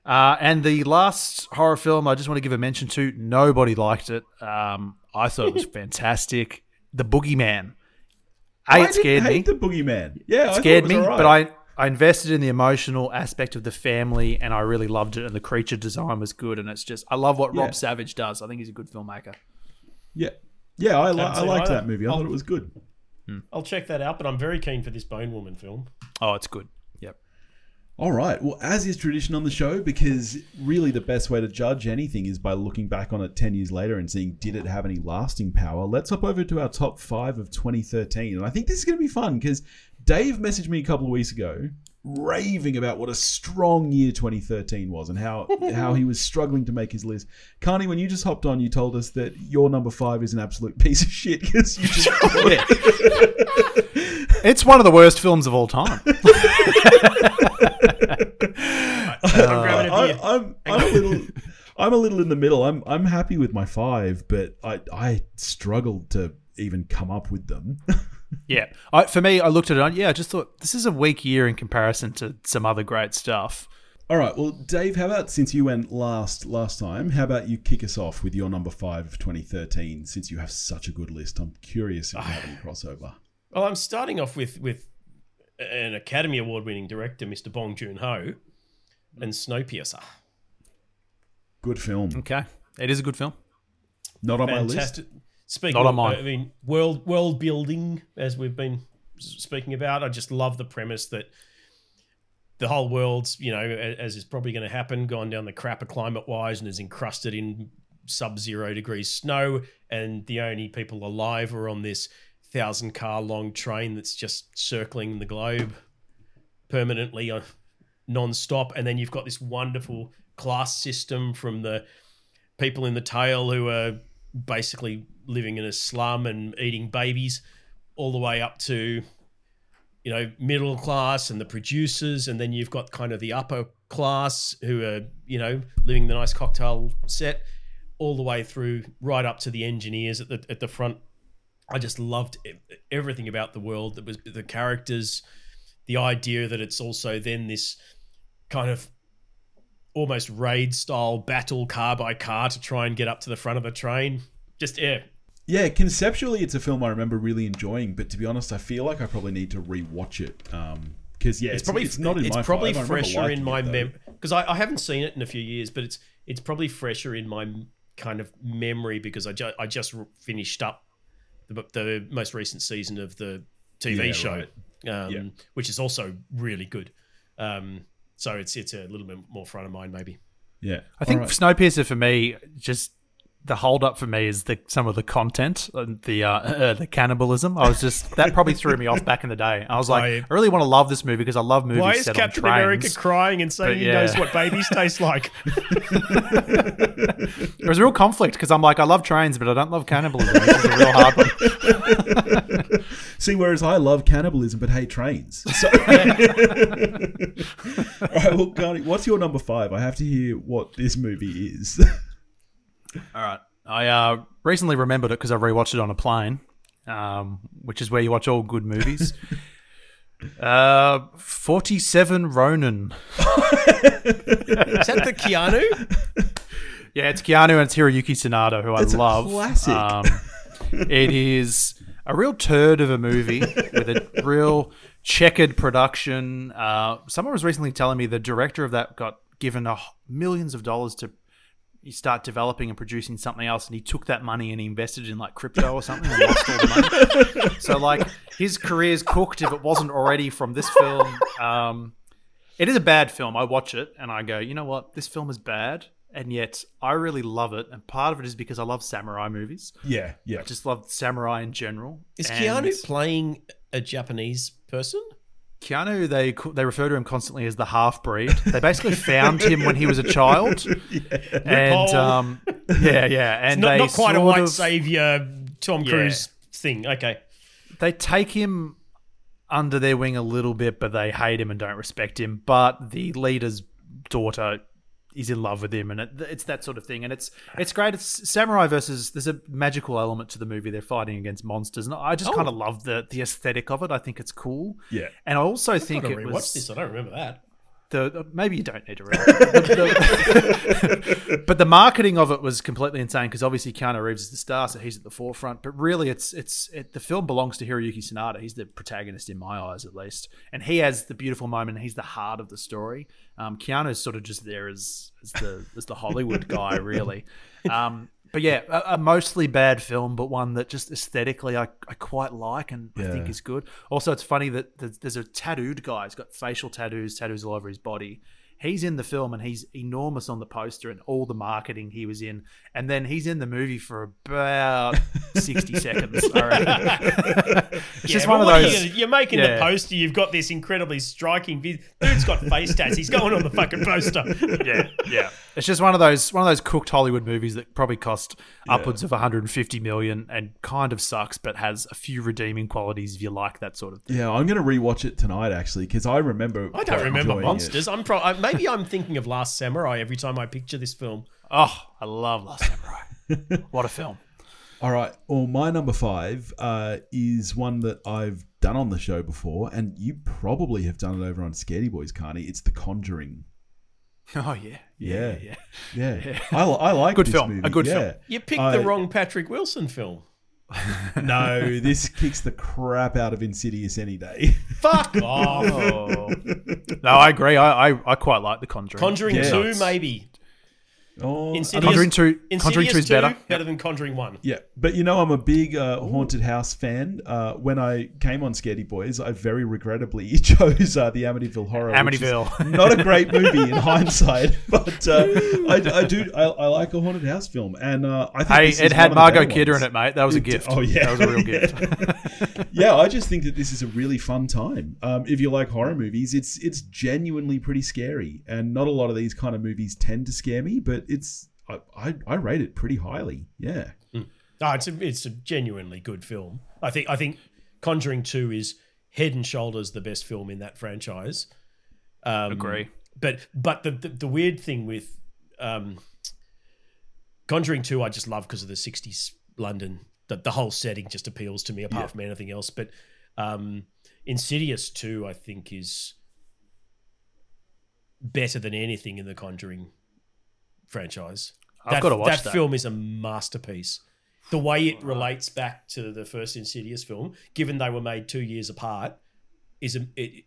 Uh, and the last horror film I just want to give a mention to, nobody liked it. Um, I thought it was <laughs> fantastic. The Boogeyman. A, I it scared me. the boogeyman. Yeah, I thought scared it me, but I, I invested in the emotional aspect of the family and I really loved it. And the creature design was good. And it's just, I love what Yeah. Rob Savage does. I think he's a good filmmaker. yeah, yeah, I, li- I liked either. that movie. I I'll- thought it was good. Hmm. I'll check that out, but I'm very keen for this Bone Woman film. Oh, it's good. All right. Well, as is tradition on the show, because really the best way to judge anything is by looking back on it 10 years later and seeing did it have any lasting power. Let's hop over to our top five of 2013. And I think this is going to be fun because Dave messaged me a couple of weeks ago raving about what a strong year 2013 was and how <laughs> how he was struggling to make his list. Carney, when you just hopped on, you told us that your number five is an absolute piece of shit because you just <laughs> <laughs> It's one of the worst films of all time. <laughs> I'm uh, grabbing a I, beer. I'm, I'm a little, I'm a little in the middle. I'm, I'm happy with my five, but I, I struggled to even come up with them. <laughs> yeah. I, for me, I looked at it and yeah, I just thought this is a weak year in comparison to some other great stuff. All right, well, Dave, how about since you went last last time, how about you kick us off with your number five of 2013? Since you have such a good list, I'm curious if you have any <sighs> crossover. Well, I'm starting off with with an Academy Award winning director, Mr. Bong Joon Ho, and Snowpiercer. Good film, Okay. It is a good film. not on my list. Speaking Not on of, mine. I mean, world world building, as we've been speaking about, I just love the premise that the whole world's, you know, as is probably going to happen, gone down the crapper climate wise and is encrusted in sub zero degrees snow, and the only people alive are on this thousand car long train that's just circling the globe permanently uh, non-stop. And then you've got this wonderful class system from the people in the tail who are basically living in a slum and eating babies all the way up to you know middle class and the producers. And then you've got kind of the upper class who are you know living the nice cocktail set all the way through right up to the engineers at the at the front i just loved everything about the world that was the characters the idea that it's also then this kind of almost raid style battle car by car to try and get up to the front of the train just yeah Yeah, conceptually, it's a film I remember really enjoying, but to be honest, I feel like I probably need to rewatch it. Um, because yeah, it's, probably it's not in it's my probably five. Fresher in my mem because I, I haven't seen it in a few years, but it's it's probably fresher in my kind of memory because I, ju- I just finished up the, the most recent season of the TV Yeah, show, right. um, Yeah. which is also really good. Um, so it's it's a little bit more front of mind maybe. Yeah, I think All right. Snowpiercer for me, just the hold up for me is the some of the content and the uh, <laughs> uh, the cannibalism. I was just that probably threw me off back in the day. I was like, Why- I really want to love this movie because I love movies Why is set Captain on trains. America crying and saying But he knows what babies taste like? <laughs> <laughs> There was a real conflict because I'm like, I love trains, but I don't love cannibalism. This is a real hard one. See, whereas I love cannibalism but hate trains. So, all right, well, Carney, what's your number five? I have to hear what this movie is. All right. I uh, recently remembered it because I rewatched it on a plane, um, which is where you watch all good movies. <laughs> uh, 47 Ronin. is that the Keanu? <laughs> Yeah, it's Keanu and it's Hiroyuki Sanada, who That's a I love. classic. Um, it is a real turd of a movie <laughs> with a real checkered production. Uh, someone was recently telling me the director of that got given a, millions of dollars to start developing and producing something else, and he took that money and he invested in like crypto or something and lost all the money. <laughs> so like his career's cooked if it wasn't already from this film. Um, it is a bad film. I watch it and I go, you know what? This film is bad, and yet I really love it. And part of it is because I love samurai movies. yeah, yeah. I just love samurai in general. Is And Keanu playing a Japanese person? Keanu, they they refer to him constantly as the half breed. They basically found him when he was a child, <laughs> and um, yeah, yeah, and Not, not quite a white of- savior Tom Yeah. Cruise thing. Okay. they take him under their wing a little bit, but they hate him and don't respect him. But the leader's daughter is in love with him, and it, it's that sort of thing. And it's it's great. It's samurai versus. There's a magical element to the movie. They're fighting against monsters, and I just oh. kind of love the the aesthetic of it. I think it's cool. Yeah. and I also I think it was this. I don't remember that. The, maybe you don't need to read it. but the <laughs> marketing of it was completely insane because obviously Keanu Reeves is the star, so he's at the forefront. But really, it's it's it, the film belongs to Hiroyuki Sanada. He's the protagonist in my eyes, at least, and he has the beautiful moment. He's the heart of the story. Um, Keanu's sort of just there as as the as the Hollywood guy, really. <laughs> Um, but yeah, a, a mostly bad film, but one that just aesthetically I, I quite like and I think is good. Also, it's funny that there's, there's a tattooed guy. He's got facial tattoos, tattoos all over his body. He's in the film and he's enormous on the poster and all the marketing he was in. And then he's in the movie for about <laughs> 60 seconds. <laughs> I reckon. <laughs> it's just one of those. You, you're making Yeah. the poster. You've got this incredibly striking. vis- Dude's got face tats. He's going on the fucking poster. yeah, yeah. It's just one of those one of those cooked Hollywood movies that probably cost upwards of 150 million and kind of sucks, but has a few redeeming qualities if you like that sort of thing. Yeah, I'm going to rewatch it tonight actually because I remember. I don't remember enjoying it. monsters. I'm pro- I, maybe I'm thinking of Last Samurai every time I picture this film. Oh, I love Last Samurai. <laughs> what a film. All right. Well, my number five uh, is one that I've done on the show before, and you probably have done it over on Scaredy Boys, Carney. It's The Conjuring. <laughs> Oh yeah, Yeah. yeah. Yeah, <laughs> I, I like Good this film. movie. A good yeah. film. You picked I- the wrong Patrick Wilson film. <laughs> No, this <laughs> kicks the crap out of Insidious any day. Fuck <laughs> off. No, I agree. I, I, I quite like The Conjuring. Conjuring Yeah. 2, maybe. Oh, Insidious, Conjuring 2 Conjuring Insidious 2 is better. better than Conjuring 1. Yeah, but you know, I'm a big uh, Haunted House fan. Uh, when I came on Scaredy Boys, I very regrettably <laughs> chose uh, the Amityville Horror. which is Amityville. <laughs> not a great <laughs> movie in hindsight, but uh, I, I do. I, I like a Haunted House film, and uh, I think Hey, this it is had one Margot Kidder in it, mate. That was a It- gift. oh, yeah. that was a real gift. yeah, I just think that this is a really fun time. Um, if you like horror movies, it's it's genuinely pretty scary, and not a lot of these kind of movies tend to scare me, but it's I, I, I rate it pretty highly. Yeah. No, it's a, it's a genuinely good film. I think I think Conjuring 2 is head and shoulders the best film in that franchise. Um, Agree. But but the, the the weird thing with um, Conjuring 2 I just love because of the 60s London. The, the whole setting just appeals to me apart from anything else. But um, Insidious 2 I think is better than anything in the Conjuring franchise. I've gotta watch that. film is a masterpiece. The way it relates back to the first Insidious film, given they were made two years apart, is a, it,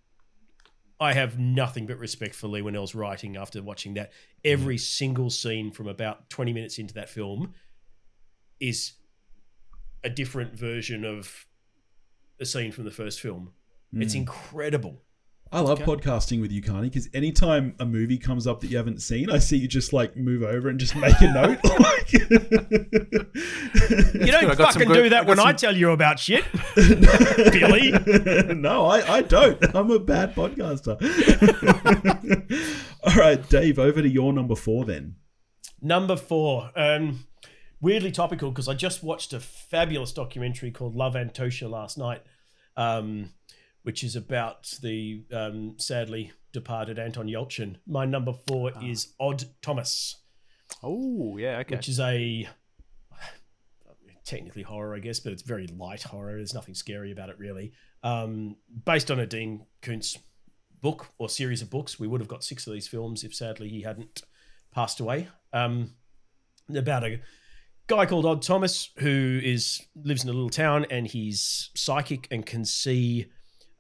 I have nothing but respect for Leigh Whannell's writing after watching that. Every Mm. single scene from about 20 minutes into that film is a different version of a scene from the first film. It's Mm. incredible. I love podcasting with you, Carney, because anytime a movie comes up that you haven't seen, I see you just like move over and just make a <laughs> note. Like- You don't good. I got some fucking good- do that got when I tell you about shit, <laughs> Billy. no, I, I don't. I'm a bad podcaster. <laughs> All right, Dave, over to your number four then. Number four, um, weirdly topical because I just watched a fabulous documentary called Love Antosha last night, um, which is about the um, sadly departed Anton Yelchin. My number four is Odd Thomas, Oh, yeah, okay. which is a technically horror, I guess, but it's very light horror. There's nothing scary about it really. Um, based on a Dean Koontz book or series of books. We would have got six of these films if sadly he hadn't passed away. Um, about a guy called Odd Thomas who is lives in a little town and he's psychic and can see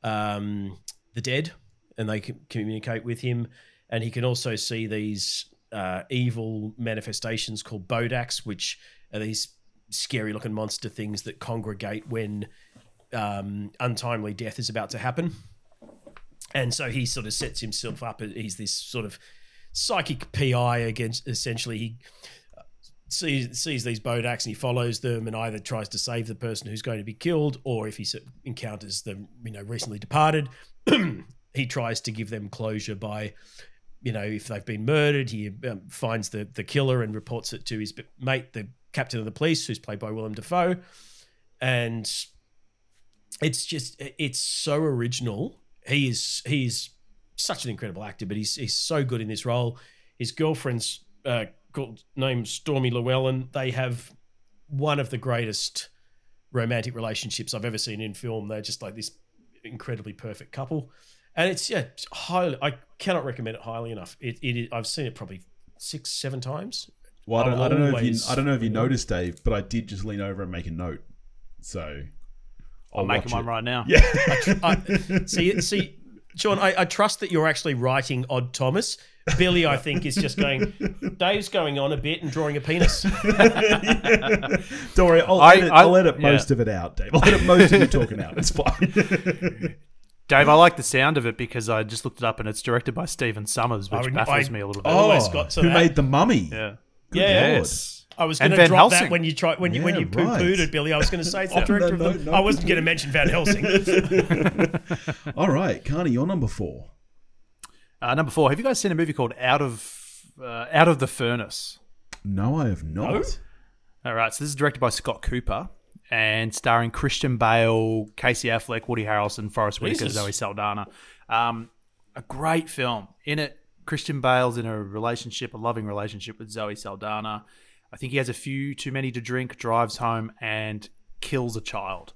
um, the dead and they can communicate with him. And he can also see these uh, evil manifestations called Bodaks, which are these scary looking monster things that congregate when um, untimely death is about to happen. And so he sort of sets himself up. He's this sort of psychic PI against essentially he sees sees these Bodaks and he follows them and either tries to save the person who's going to be killed or if he encounters them, you know, recently departed, <clears throat> he tries to give them closure by, you know, if they've been murdered, he um, finds the the killer and reports it to his mate, the captain of the police, who's played by Willem Dafoe, and it's just it's so original. He is he is such an incredible actor, but he's he's so good in this role. His girlfriend's uh, called named Stormy Llewellyn. They have one of the greatest romantic relationships I've ever seen in film. They're just like this incredibly perfect couple, and it's yeah, highly. I cannot recommend it highly enough. It, it I've seen it probably six seven times. Well, I don't, I'll don't know if you I don't know if you noticed, Dave, but I did just lean over and make a note. So I'll I'm making one right now. Yeah. I, see, see, Sean, I, I trust that you're actually writing Odd Thomas. Billy, I think, is just going. Dave's going on a bit and drawing a penis. <laughs> <laughs> Don't worry, I'll I- edit, I- I'll edit yeah. most of it out, Dave. I'll edit most of you talking out. It's fine. <laughs> Dave, I like the sound of it because I just looked it up and it's directed by Stephen Sommers, which I- baffles I- me a little bit. Oh, almost got to who that. made the mummy? yeah. Good Yeah. Lord. Yes. I was going to Van drop Helsing. that when you tried when you when you poo pooed right. it, Billy. I was going to say it's the Oh, director no, of the. no, no. I wasn't going to mention Van Helsing. All right, Carney, you're number four. Uh, number four. Have you guys seen a movie called Out of uh, Out of the Furnace? No, I have not. No? All right, so this is directed by Scott Cooper and starring Christian Bale, Casey Affleck, Woody Harrelson, Forest Whitaker, Zoe Saldana. Um, a great film. In it, Christian Bale's in a relationship, a loving relationship with Zoe Saldana. I think he has a few too many to drink, drives home, and kills a child.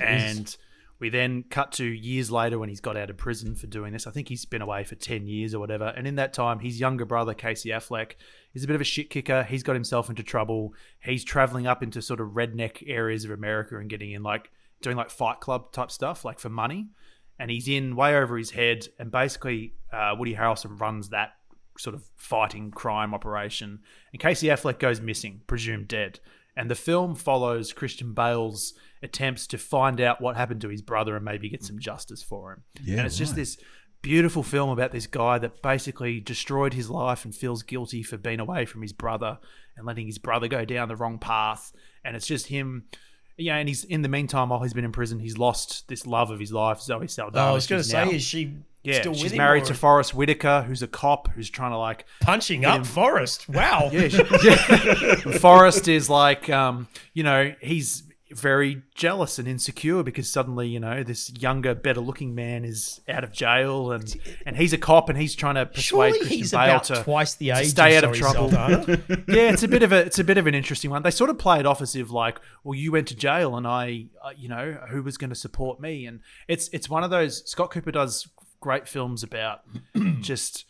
And we then cut to years later when he's got out of prison for doing this. I think he's been away for 10 years or whatever. And in that time, his younger brother, Casey Affleck, is a bit of a shit kicker. He's got himself into trouble. He's traveling up into sort of redneck areas of America and getting in like doing like fight club type stuff, like for money. And he's in way over his head. And basically, uh, Woody Harrelson runs that sort of fighting crime operation. And Casey Affleck goes missing, presumed dead. And the film follows Christian Bale's attempts to find out what happened to his brother and maybe get some justice for him. Yeah, and it's just this beautiful film about this guy that basically destroyed his life and feels guilty for being away from his brother and letting his brother go down the wrong path. And it's just him. Yeah, and he's in the meantime while he's been in prison, he's lost this love of his life, Zoe Saldana. Oh, I was going to say, is she yeah, still she's married or to Forest Whitaker, who's a cop who's trying to like punching up Forest? Wow. yeah, she- yeah. <laughs> Forest is like, um, you know, he's very jealous and insecure because suddenly, you know, this younger, better-looking man is out of jail, and and he's a cop, and he's trying to persuade Surely Christian he's Bale about to twice the to stay out of trouble. <laughs> <laughs> Yeah, it's a bit of a it's a bit of an interesting one. They sort of play it off as if like, well, you went to jail, and I, uh, you know, who was going to support me? And it's it's one of those. Scott Cooper does great films about <clears throat> just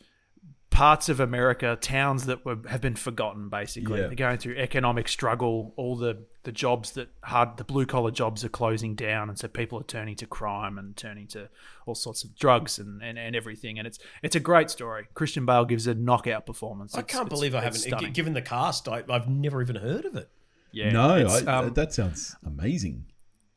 parts of America, towns that were have been forgotten. Basically, Yeah. they're going through economic struggle. All the the jobs that hard the blue collar jobs are closing down, and so people are turning to crime and turning to all sorts of drugs and, and, and everything. And it's it's a great story. Christian Bale gives a knockout performance. I can't believe I haven't. stunning. Given the cast, I, I've never even heard of it. Yeah, no, I, um, that sounds amazing.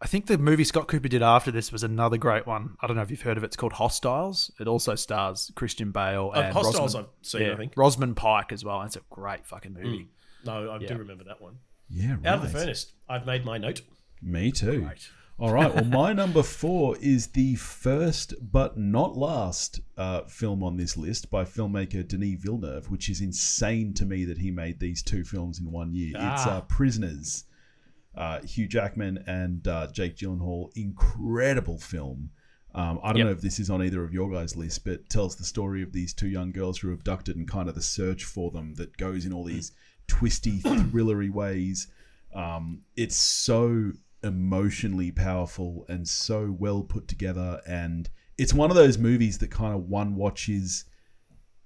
I think the movie Scott Cooper did after this was another great one. I don't know if you've heard of it. It's called Hostiles. It also stars Christian Bale Uh, and Hostiles Rosamund, I've seen, yeah, I think. Rosamund Pike as well. It's a great fucking movie. No, I Yeah. do remember that one. Yeah, right. Out of the furnace. I've made my note. Me too. Great. All right. Well, my <laughs> number four is the first but not last uh, film on this list by filmmaker Denis Villeneuve, which is insane to me that he made these two films in one year. It's Ah. uh, Prisoners. Uh, Hugh Jackman and uh, Jake Gyllenhaal. Incredible film. Um, I don't Yep. know if this is on either of your guys' list, but tells the story of these two young girls who are abducted and kind of the search for them that goes in all these twisty, <clears throat> thrillery ways. Um, it's so emotionally powerful and so well put together, and it's one of those movies that kind of one watches.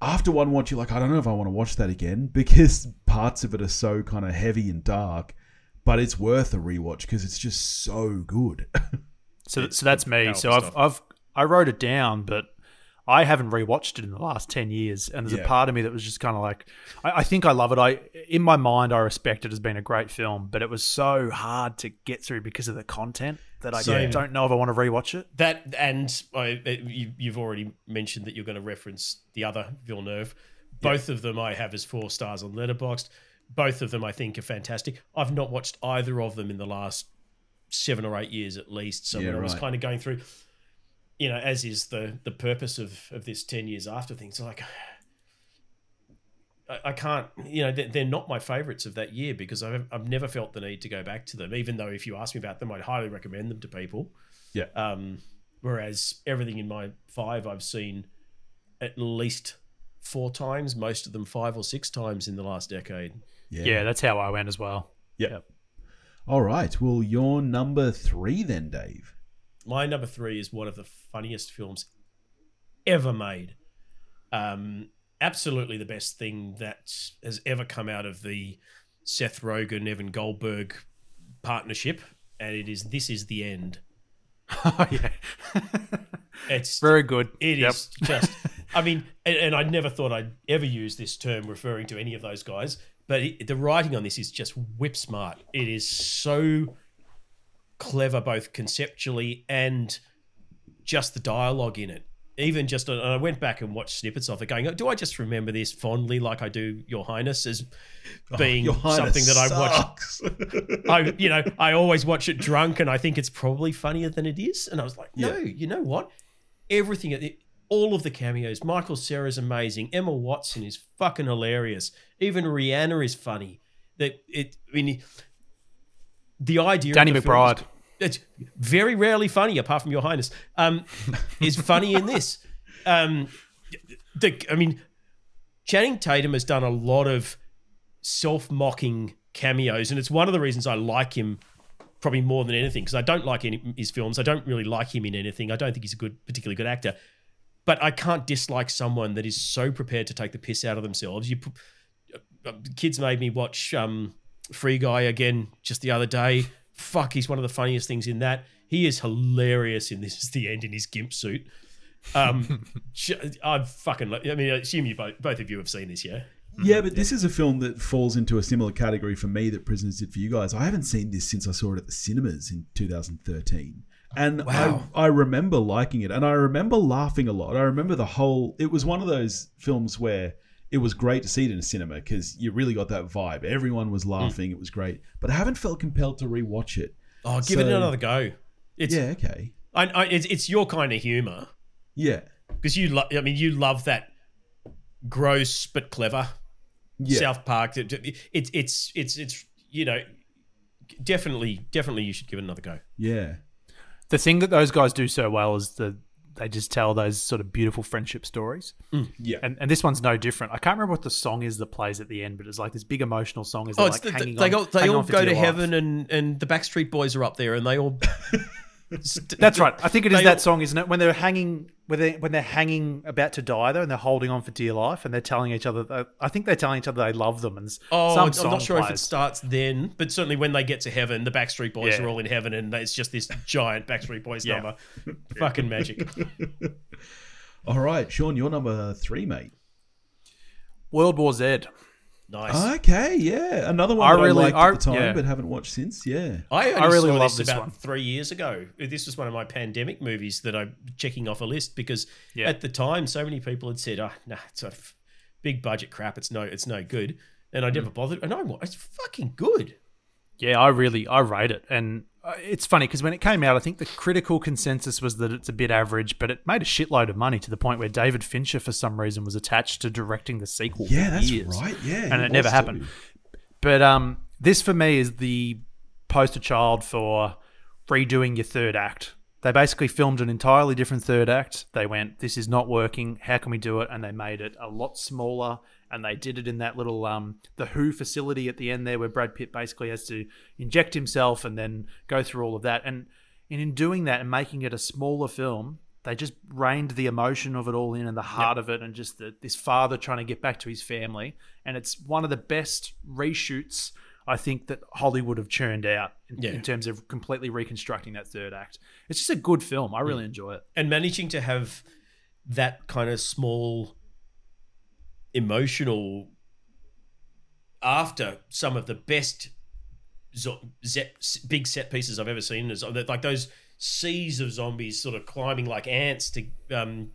After one watch, you're like, I don't know if I want to watch that again <laughs> because parts of it are so kind of heavy and dark, but it's worth a rewatch because it's just so good. <laughs> So, so that's me. So I've, stuff. I've I wrote it down, but I haven't rewatched it in the last ten years. And there's Yeah. a part of me that was just kind of like, I, I think I love it. I in my mind, I respect it as being a great film, but it was so hard to get through because of the content that I Same. don't know if I want to rewatch it. That and I, uh, you, you've already mentioned that you're going to reference the other Villeneuve. Both of them I have as four stars on Letterboxd. Both of them I think are fantastic. I've not watched either of them in the last seven or eight years at least. So Yeah, when I was kind of going through, you know, as is the the purpose of of this ten years after things, like. I I can't, you know, they're, they're not my favorites of that year because I've, I've never felt the need to go back to them. Even though if you ask me about them, I'd highly recommend them to people. Yeah. Um, whereas everything in my five, I've seen at least four times, most of them five or six times in the last decade. Yeah. that's how I went as well. Yeah. All right. Well, your number three then, Dave. My number three is one of the funniest films ever made. Um, absolutely the best thing that has ever come out of the Seth Rogen, Evan Goldberg partnership, and it is This Is the End. <laughs> Oh yeah, <laughs> It's very good. It Yep. is just, I mean, and, and I never thought I'd ever use this term referring to any of those guys, but it, the writing on this is just whip smart. It is so clever, both conceptually and just the dialogue in it. Even just, and I went back and watched snippets of it, going, do I just remember this fondly, like I do Your Highness, as oh, being Your Highness something that I watched sucks. <laughs> I, you know, I always watch it drunk, and I think it's probably funnier than it is. And I was like, no, Yeah. you know what? Everything, all of the cameos. Michael Cera's amazing. Emma Watson is fucking hilarious. Even Rihanna is funny. That it, I mean, the idea. Danny of the film is- McBride. it's very rarely funny, apart from Your Highness, um, is funny in this. Um, the, I mean, Channing Tatum has done a lot of self-mocking cameos, and it's one of the reasons I like him probably more than anything because I don't like any his films. I don't really like him in anything. I don't think he's a good, particularly good actor. But I can't dislike someone that is so prepared to take the piss out of themselves. You, uh, kids made me watch um, Free Guy again just the other day. Fuck, he's one of the funniest things in that. He is hilarious in this. Is the end in his gimp suit. Um, <laughs> j- I fucking. I mean, I assume you both, both of you have seen this, yeah. Yeah, but this is a film that falls into a similar category for me that Prisoners did for you guys. I haven't seen this since I saw it at the cinemas in 2013. And Wow. I, I remember liking it and I remember laughing a lot. I remember the whole, it was one of those films where it was great to see it in a cinema because you really got that vibe. Everyone was mm. laughing. It was great. But I haven't felt compelled to rewatch it. Oh, give it another go. It's Yeah, okay. I, I, it's, it's your kind of humor Yeah. because you. Lo- I mean, you love that gross but clever Yeah. South Park. It, it, it's it's it's it's you know definitely definitely you should give it another go. Yeah. The thing that those guys do so well is the they just tell those sort of beautiful friendship stories. Mm, yeah. And, and this one's no different. I can't remember what the song is that plays at the end, but it's like this big emotional song. Is Oh, like the, hanging they on, go, they all go to life. heaven and and the Backstreet Boys are up there and they all. <laughs> <laughs> That's right. I think it is They that all- song, isn't it? When they're hanging, when they when they're hanging about to die, though, and they're holding on for dear life, and they're telling each other. That, I think they're telling each other they love them, and Oh, some I'm not sure if it starts then, but certainly when they get to heaven, the Backstreet Boys Yeah. are all in heaven, and it's just this giant Backstreet Boys Yeah. number. Fucking magic. <laughs> All right. Sean, you're number three, mate. World War Z. Nice. Okay. Yeah. Another one I that I really- liked I- at the time, yeah. but haven't watched since. Yeah. I, only I really saw love this, this about one. three years ago. This was one of my pandemic movies that I'm checking off a list because Yeah. at the time, so many people had said, "Oh, nah, it's a f- big budget crap. It's no, it's no good," and I never Mm. bothered. And I, wa- it's fucking good. Yeah, I really I rate it, and uh, it's funny because when it came out, I think the critical consensus was that it's a bit average, but it made a shitload of money to the point where David Fincher, for some reason, was attached to directing the sequel. Yeah, that's years. right. Yeah. and it never happened. too. But um, this for me is the poster child for redoing your third act. They basically filmed an entirely different third act. They went, "This is not working. How can we do it?" And they made it a lot smaller. And they did it in that little um, the WHO facility at the end there, where Brad Pitt basically has to inject himself and then go through all of that. And and in doing that and making it a smaller film, they just reined the emotion of it all in and the heart of it, and just the, this father trying to get back to his family. And it's one of the best reshoots I think that Hollywood have churned out in, Yeah. in terms of completely reconstructing that third act. It's just a good film. I really enjoy it. and managing to have that kind of small emotional after some of the best big set pieces I've ever seen is like those seas of zombies sort of climbing like ants to um,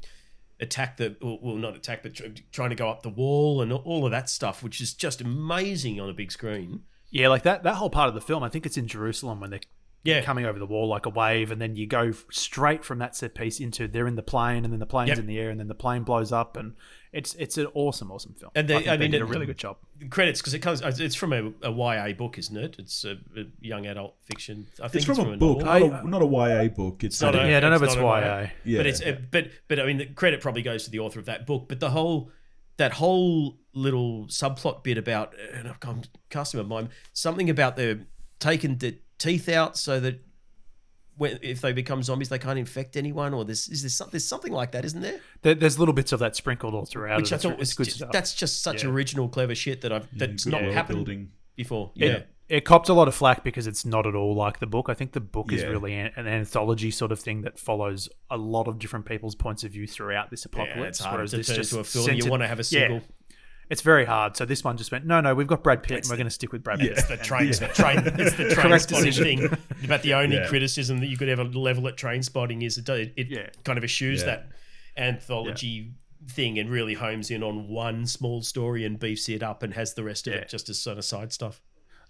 attack the well, not attack but tr- trying to go up the wall and all of that stuff which is just amazing on a big screen Yeah, like that that whole part of the film. I think it's in Jerusalem when they're Yeah. coming over the wall like a wave, and then you go straight from that set piece into they're in the plane, and then the plane's Yep. in the air, and then the plane blows up, and it's it's an awesome, awesome film. And they- I, think I they mean, did a really good job. credits because it comes. It's from a, a YA book, isn't it? It's a, a young adult fiction. I think It's from a book, novel. not a, not a YA book. It's not a, a- yeah, I don't know if it's it's not a YA. yeah. but it's uh, but but I mean the credit probably goes to the author of that book. But the whole that whole little subplot bit about and I'm casting my mind something about the taken the teeth out so that when if they become zombies they can't infect anyone or there's is there some, there's something like that isn't there? There, there's little bits of that sprinkled all throughout. Which. I thought was good just, stuff. that's just such Yeah. original clever shit that I've that's good not happened building. before. It- Yeah. It, copped a lot of flack because it's not at all like the book. I think the book is really an, an anthology sort of thing that follows a lot of different people's points of view throughout this apocalypse. Yeah, it's hard whereas to this turn just into a film. centered- You want to have a Yeah. Sequel. It's very hard. So this one just went, no, no, we've got Brad Pitt, and we're going to stick with Brad Pitt. It's the train, it's the train, it's the <laughs> Trainspotting decision. thing. About the only Yeah. criticism that you could ever level at Trainspotting is it, do- it, Yeah. kind of eschews Yeah. that anthology thing and really homes in on one small story and beefs it up and has the rest of Yeah. it just as sort of side stuff.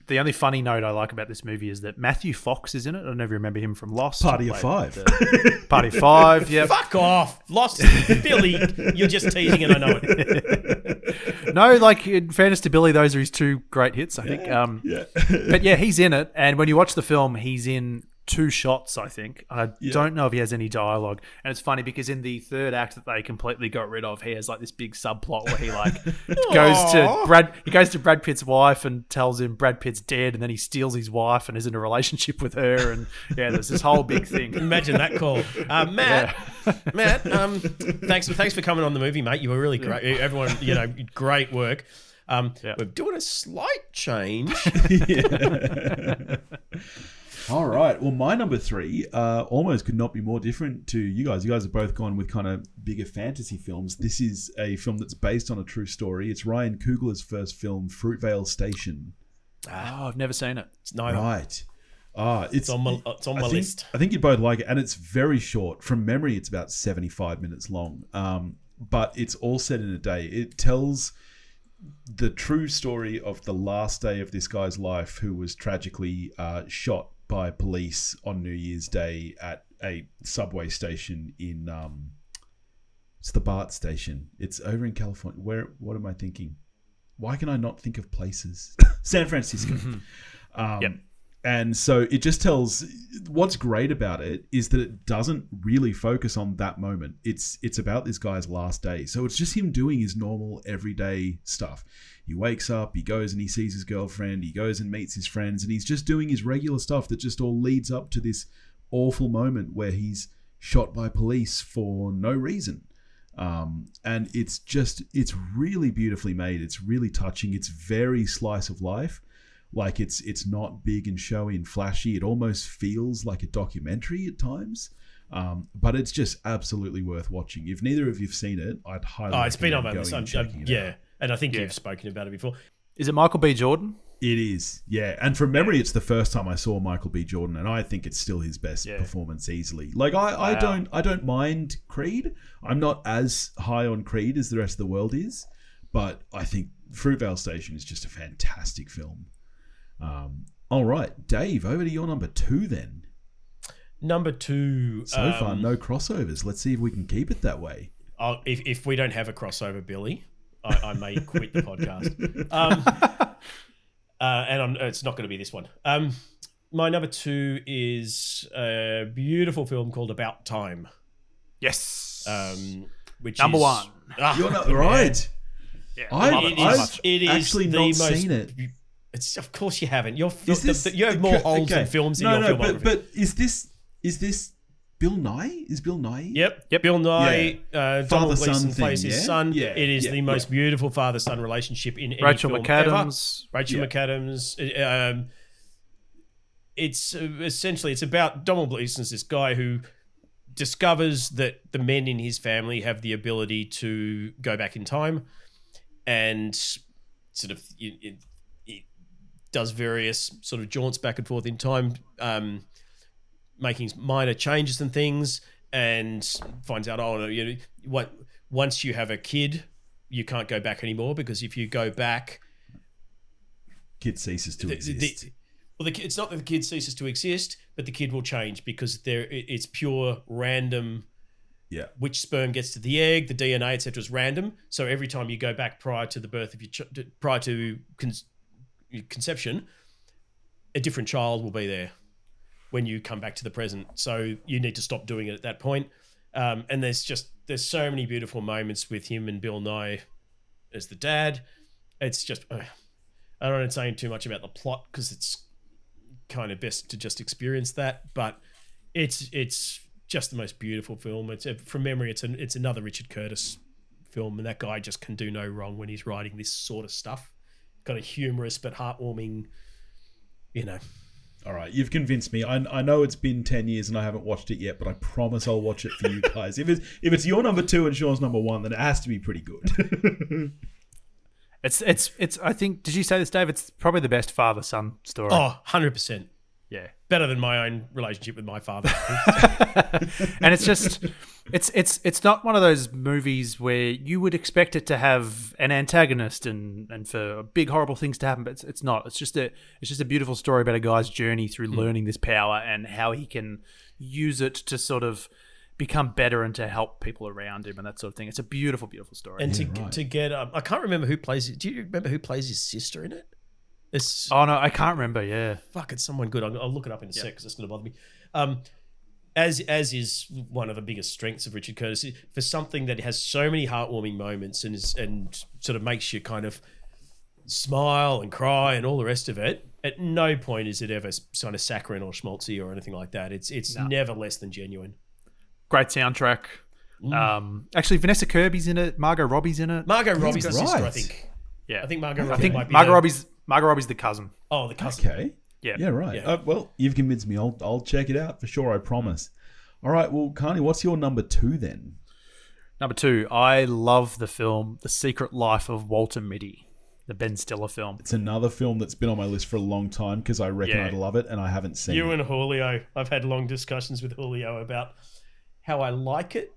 The only funny note I like about this movie is that Matthew Fox is in it. I don't know if you remember him from Lost. Party of Five. the- Party of Five, <laughs> yeah. Fuck off, lost <laughs> Billy. You're just teasing, and I know it. <laughs> no, like in fairness to Billy, those are his two great hits, I think. Um, Yeah. but yeah, he's in it, and when you watch the film, he's in two shots. I think I don't know if he has any dialogue, and it's funny because in the third act that they completely got rid of, he has like this big subplot where he like <laughs> goes to Brad. He goes to Brad Pitt's wife and tells him Brad Pitt's dead, and then he steals his wife and is in a relationship with her, and yeah, there's this whole big thing. Imagine that call, <laughs> uh, Matt. <laughs> Matt, um, thanks, thanks for coming on the movie, mate. You were really great. Everyone, you know, great work. Um, Yeah. We're doing a slight change. All right. Well, my number three uh, almost could not be more different to you guys. You guys have both gone with kind of bigger fantasy films. This is a film that's based on a true story. It's Ryan Coogler's first film, Fruitvale Station. Oh, I've never seen it. It's no, Right. Ah, it's, it's on my, it's on I my think, list. I think you both like it, and it's very short. From memory, it's about seventy-five minutes long. Um, but it's all set in a day. It tells the true story of the last day of this guy's life, who was tragically uh, shot by police on New Year's Day at a subway station in. Um, it's the BART station. It's over in California. Where? What am I thinking? Why can I not think of places? <laughs> San Francisco. <laughs> Um, Yep. And so it just tells what's great about it is that it doesn't really focus on that moment. It's it's about this guy's last day. So it's just him doing his normal everyday stuff. He wakes up, he goes and he sees his girlfriend, he goes and meets his friends, and he's just doing his regular stuff that just all leads up to this awful moment where he's shot by police for no reason. Um, and it's just it's really beautifully made. It's really touching. It's very slice of life like it's it's not big and showy and flashy it almost feels like a documentary at times um, but it's just absolutely worth watching if neither of you've seen it i'd highly Oh, it's been on my list. I'm, I'm- yeah, out. and I think Yeah. you've spoken about it before. Is it Michael B. Jordan? it is yeah and from memory it's the first time i saw michael b jordan and i think it's still his best Yeah. performance easily like I, I Wow. don't i don't mind creed i'm not as high on creed as the rest of the world is but i think fruitvale station is just a fantastic film um, all right dave over to your number two then Number two. So far, um, no crossovers. Let's see if we can keep it that way. I'll, if, if we don't have a crossover, Billy, I, I may quit the podcast. <laughs> Um, uh, and I'm, it's not going to be this one. Um, my number two is a beautiful film called About Time, Yes. um, which Number is, one. Ah, You're not right. yeah. I- love it it, is, it is actually the not most, seen it. It's of course you haven't. You're Is this you have more okay, holes okay. in films in no, your no, filmography. but but is this is this Bill Nighy? Is Bill Nighy? Yep. Yep. Bill Nighy, uh, Domhnall Father-son Gleeson thing, plays his yeah? son. Yeah, It is yeah, the most beautiful father-son relationship in any Rachel film ever. McAdams. Rachel Yeah. McAdams. uh, Um, it's uh, essentially it's about Domhnall Gleeson's this guy who discovers that the men in his family have the ability to go back in time, and sort of does various sort of jaunts back and forth in time, um, making minor changes and things, and finds out oh no, you know what once you have a kid. You can't go back anymore because if you go back, Kid ceases to the- exist. the- well, the, it's not that the kid ceases to exist, but the kid will change because there it- it's pure random. Yeah. Which sperm gets to the egg, the DNA, etc. is random. So every time you go back prior to the birth of your ch- prior to conception, a different child will be there when you come back to the present. So you need to stop doing it at that point. Um, and there's just there's so many beautiful moments with him and Bill Nighy as the dad. It's just uh, I don't want to say too much about the plot because it's kind of best to just experience that. But it's it's just the most beautiful film. It's from memory. It's an, it's another Richard Curtis film, and that guy just can do no wrong when he's writing this sort of stuff. Got a humorous but heartwarming, you know. All right, you've convinced me. I, I know it's been ten years and I haven't watched it yet, but I promise I'll watch it for you <laughs> guys. if it's if it's your number two and Sean's number one, then it has to be pretty good. <laughs> It's it's it's. I think. Did you say this, Dave? It's probably the best father son story. Oh, 100 percent yeah. better than my own relationship with my father. <laughs> and it's just it's it's it's not one of those movies where you would expect it to have an antagonist and and for big horrible things to happen but it's, it's not it's just a it's just a beautiful story about a guy's journey through learning this power and how he can use it to sort of become better and to help people around him and that sort of thing it's a beautiful beautiful story and to right. to get um, I can't remember who plays it. Do you remember who plays his sister in it? It's oh no i can't remember yeah fuck. It's someone good. I'll, I'll look it up in a sec because it's going to bother me. Um, as as is one of the biggest strengths of Richard Curtis for something that has so many heartwarming moments and is and sort of makes you kind of smile and cry and all the rest of it. At no point is it ever kind of saccharine or schmaltzy or anything like that. It's it's never less than genuine. great soundtrack um actually vanessa kirby's in it margot robbie's in it Margot Robbie's right. sister, I think. yeah I think Margot Robbie i think might be margot the- robbie's margot robbie's the cousin Oh, the cousin. okay. Yeah. Yeah, right. Yeah. Uh, well, you've convinced me. I'll I'll check it out for sure. I promise. All right. Well, Carney, what's your number two then? Number two, I love the film The Secret Life of Walter Mitty, the Ben Stiller film. It's another film that's been on my list for a long time because I reckon Yeah. I'd love it and I haven't seen it. You it. and Julio. I've had long discussions with Julio about how I like it,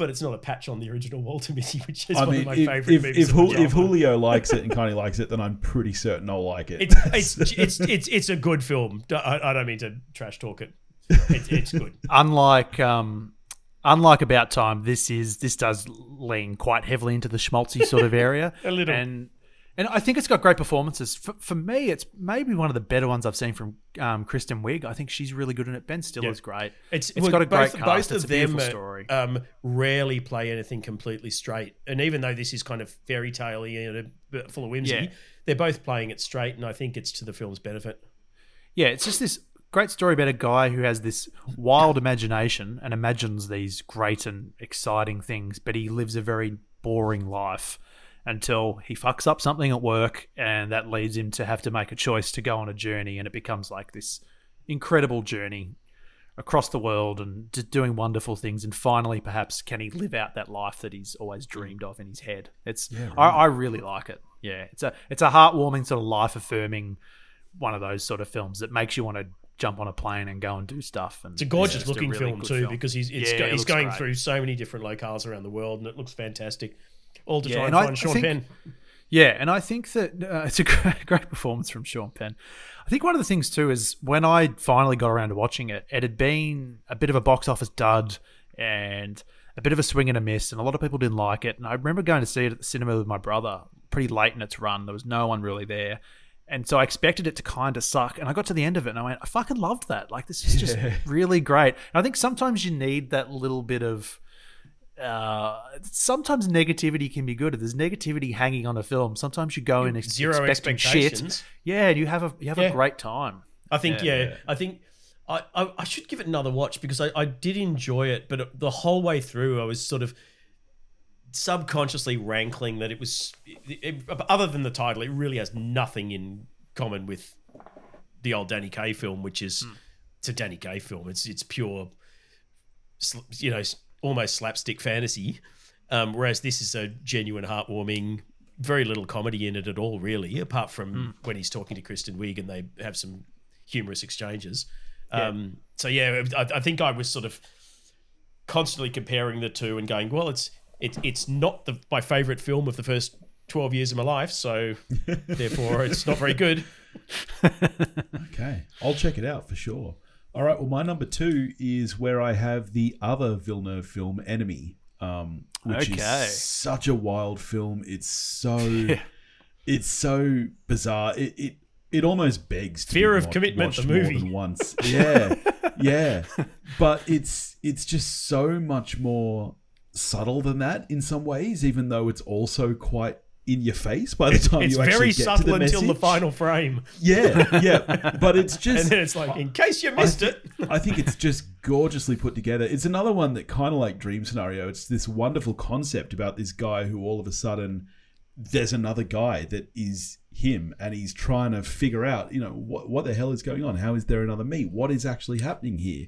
but it's not a patch on the original Walter Mitty, <laughs> which is I one mean, of my if, favorite if, movies. if, of Jul- if. Julio likes it and Carney likes it, then I'm pretty certain I'll like it. it's, <laughs> it's it's it's it's a good film. I, I don't mean to trash talk it. It's, it's good. <laughs> Unlike um, unlike About Time, this is this does lean quite heavily into the schmaltzy sort of area. A little. and and I think it's got great performances. For, for me, it's maybe one of the better ones I've seen from um, Kristen Wiig. I think she's really good in it. Ben Stiller's great. It's, it's well, got a great both, cast. Both it's of them uh, story. Um, rarely play anything completely straight, and even though this is kind of fairy tale and full of whimsy, Yeah. they're both playing it straight, and I think it's to the film's benefit. Yeah, it's just this great story about a guy who has this wild imagination and imagines these great and exciting things, but he lives a very boring life until he fucks up something at work and that leads him to have to make a choice to go on a journey and it becomes like this incredible journey across the world and doing wonderful things and finally perhaps can he live out that life that he's always dreamed of in his head it's I, I really like it yeah it's a it's a heartwarming sort of life affirming one of those sort of films that makes you want to jump on a plane and go and do stuff and It's a gorgeous just looking really film too, because he's it's Yeah, go, he's going great. through so many different locales around the world, and it looks fantastic. All to Yeah, try and and I- find I Sean think- Penn. Yeah, and I think that uh, <laughs> it's a great, great performance from Sean Penn. I think one of the things too is when I finally got around to watching it, it had been a bit of a box office dud and a bit of a swing and a miss, and a lot of people didn't like it. And I remember going to see it at the cinema with my brother pretty late in its run. There was no one really there. And so I expected it to kind of suck. And I got to the end of it and I went, I fucking loved that. Like, this is just <laughs> really great. And I think sometimes you need that little bit of uh, sometimes negativity can be good. If there's negativity hanging on a film, sometimes you go in ex- Zero expecting shit. expectations. Yeah, and you have a you have Yeah. a great time. I think Yeah, yeah. I think I, I I should give it another watch because I, I did enjoy it, but the whole way through I was sort of subconsciously rankling that it was it, other than the title, it really has nothing in common with the old Danny Kaye film, which is it's a Danny Kaye film. It's it's pure, you know, almost slapstick fantasy. Um, whereas this is a genuine, heartwarming, very little comedy in it at all, really, apart from when he's talking to Kristen Wiig and they have some humorous exchanges. Um, so yeah, I, I think I was sort of constantly comparing the two and going, well, it's it's it's not the my favorite film of the first twelve years of my life, so <laughs> therefore it's not very good. Okay, I'll check it out for sure. All right, well, my number two is where I have the other Villeneuve film, Enemy, um, which Okay. is such a wild film. It's so, <laughs> it's so bizarre. It it, it almost begs to Fear be of Commitment, the watched more movie. than <laughs> once. Yeah, yeah, but it's it's just so much more subtle than that in some ways. Even though it's also quite in your face by the time It's you actually very get to subtle the until the final frame, Yeah, yeah, but it's just <laughs> and then it's like, in case you missed I it. I think it's just gorgeously put together. It's another one that kind of like Dream Scenario. It's this wonderful concept about this guy who all of a sudden there's another guy that is him and he's trying to figure out, you know, what what the hell is going on? How is there another me? What is actually happening here?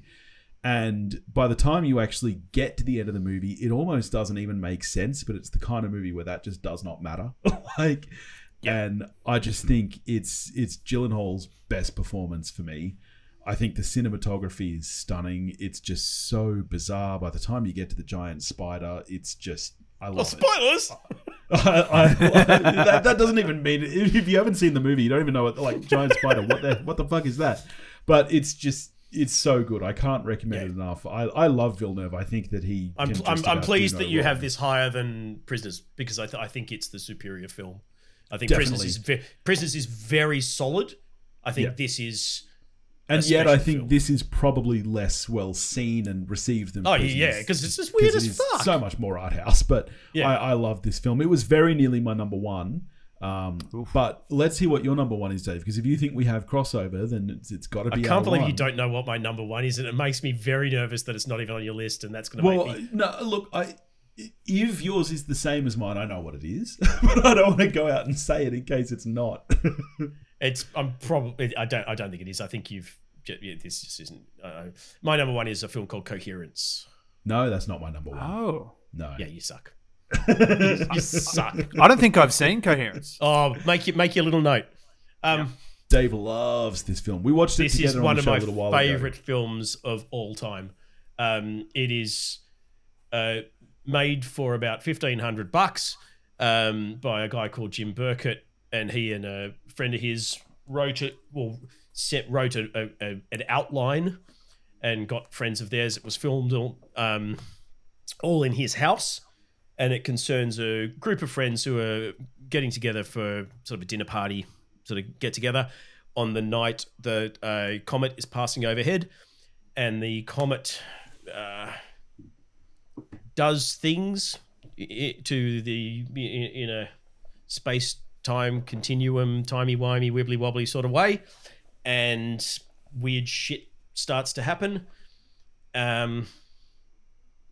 And by the time you actually get to the end of the movie, it almost doesn't even make sense, but it's the kind of movie where that just does not matter. <laughs> like and I just think it's it's Gyllenhaal's best performance for me. I think the cinematography is stunning. It's just so bizarre. By the time you get to the giant spider, it's just I Oh, love it. spoilers! <laughs> I, I, <laughs> that, that doesn't even mean if you haven't seen the movie, you don't even know what like giant spider. What the what the fuck is that? But it's just it's so good. I can't recommend it enough. I, I love Villeneuve. I think that he. I'm, I'm, I'm pleased do that you wrong. have this higher than Prisoners because I, th- I think it's the superior film. I think Definitely. Prisoners is ve- Prisoners is very solid. I think Yeah. this is and yet I think film. this is probably less well seen and received than. oh Prisoners. yeah because it's just weird as fuck. So much more art house, but Yeah. I, I love this film. It was very nearly my number one. Um, but let's hear what your number one is, Dave. Because if you think we have crossover, then it's, it's got to be. I can't our believe you don't know what my number one is, and it makes me very nervous that it's not even on your list, and that's going to Well, make me. no. Look, I if yours is the same as mine, I know what it is, <laughs> but I don't want to go out and say it in case it's not. <laughs> It's I'm probably I don't I don't think it is. I think you've yeah, this just isn't. Uh, my number one is a film called Coherence. no, that's not my number one. Oh. No. Yeah, you suck. You, <laughs> you suck. I don't think I've seen Coherence. Oh, make you make your little note. Um, Dave loves this film. We watched it this together is on one the of show my a little while ago. favorite films of all time. Um, it is uh, made for about fifteen hundred bucks um, by a guy called Jim Byrkit, and he and a friend of his wrote it. Well, set wrote a, a, a, an outline and got friends of theirs. It was filmed all, um, all in his house, and it concerns a group of friends who are getting together for sort of a dinner party, sort of get together on the night the uh, comet is passing overhead, and the comet uh, does things to the in a space time continuum, timey wimey, wibbly wobbly sort of way, and weird shit starts to happen. Um,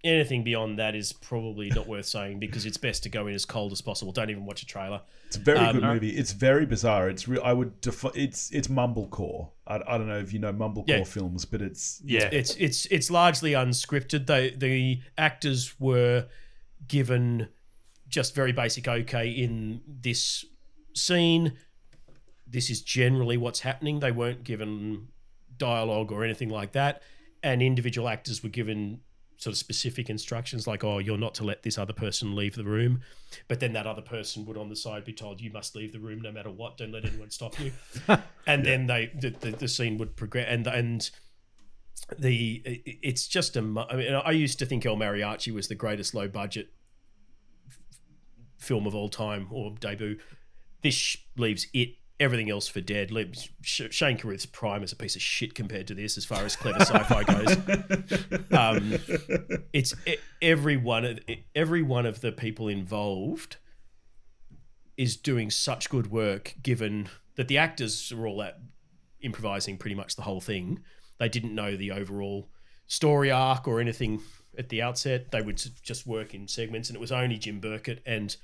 anything beyond that is probably not worth saying because it's best to go in as cold as possible. Don't even watch a trailer. It's a very Um, good movie. It's very bizarre. It's real. I would defi- It's it's mumblecore. I, I don't know if you know mumblecore Yeah. films, but it's Yeah. It's it's it's largely unscripted. They the actors were given just very basic okay in this scene. This is generally what's happening. They weren't given dialogue or anything like that. And individual actors were given sort of specific instructions like, oh, you're not to let this other person leave the room. But then that other person would on the side be told, you must leave the room no matter what. Don't let anyone stop you. <laughs> and then they the, the, the scene would progress and and the it's just a I mean I used to think El Mariachi was the greatest low budget f- film of all time or debut. This leaves it everything else for dead. Shane Carruth's Primer is a piece of shit compared to this as far as clever sci-fi <laughs> goes. Um, it's every one of every one of the people involved is doing such good work given that the actors are all at improvising pretty much the whole thing. They didn't know the overall story arc or anything at the outset. They would just work in segments, and it was only Jim Byrkit and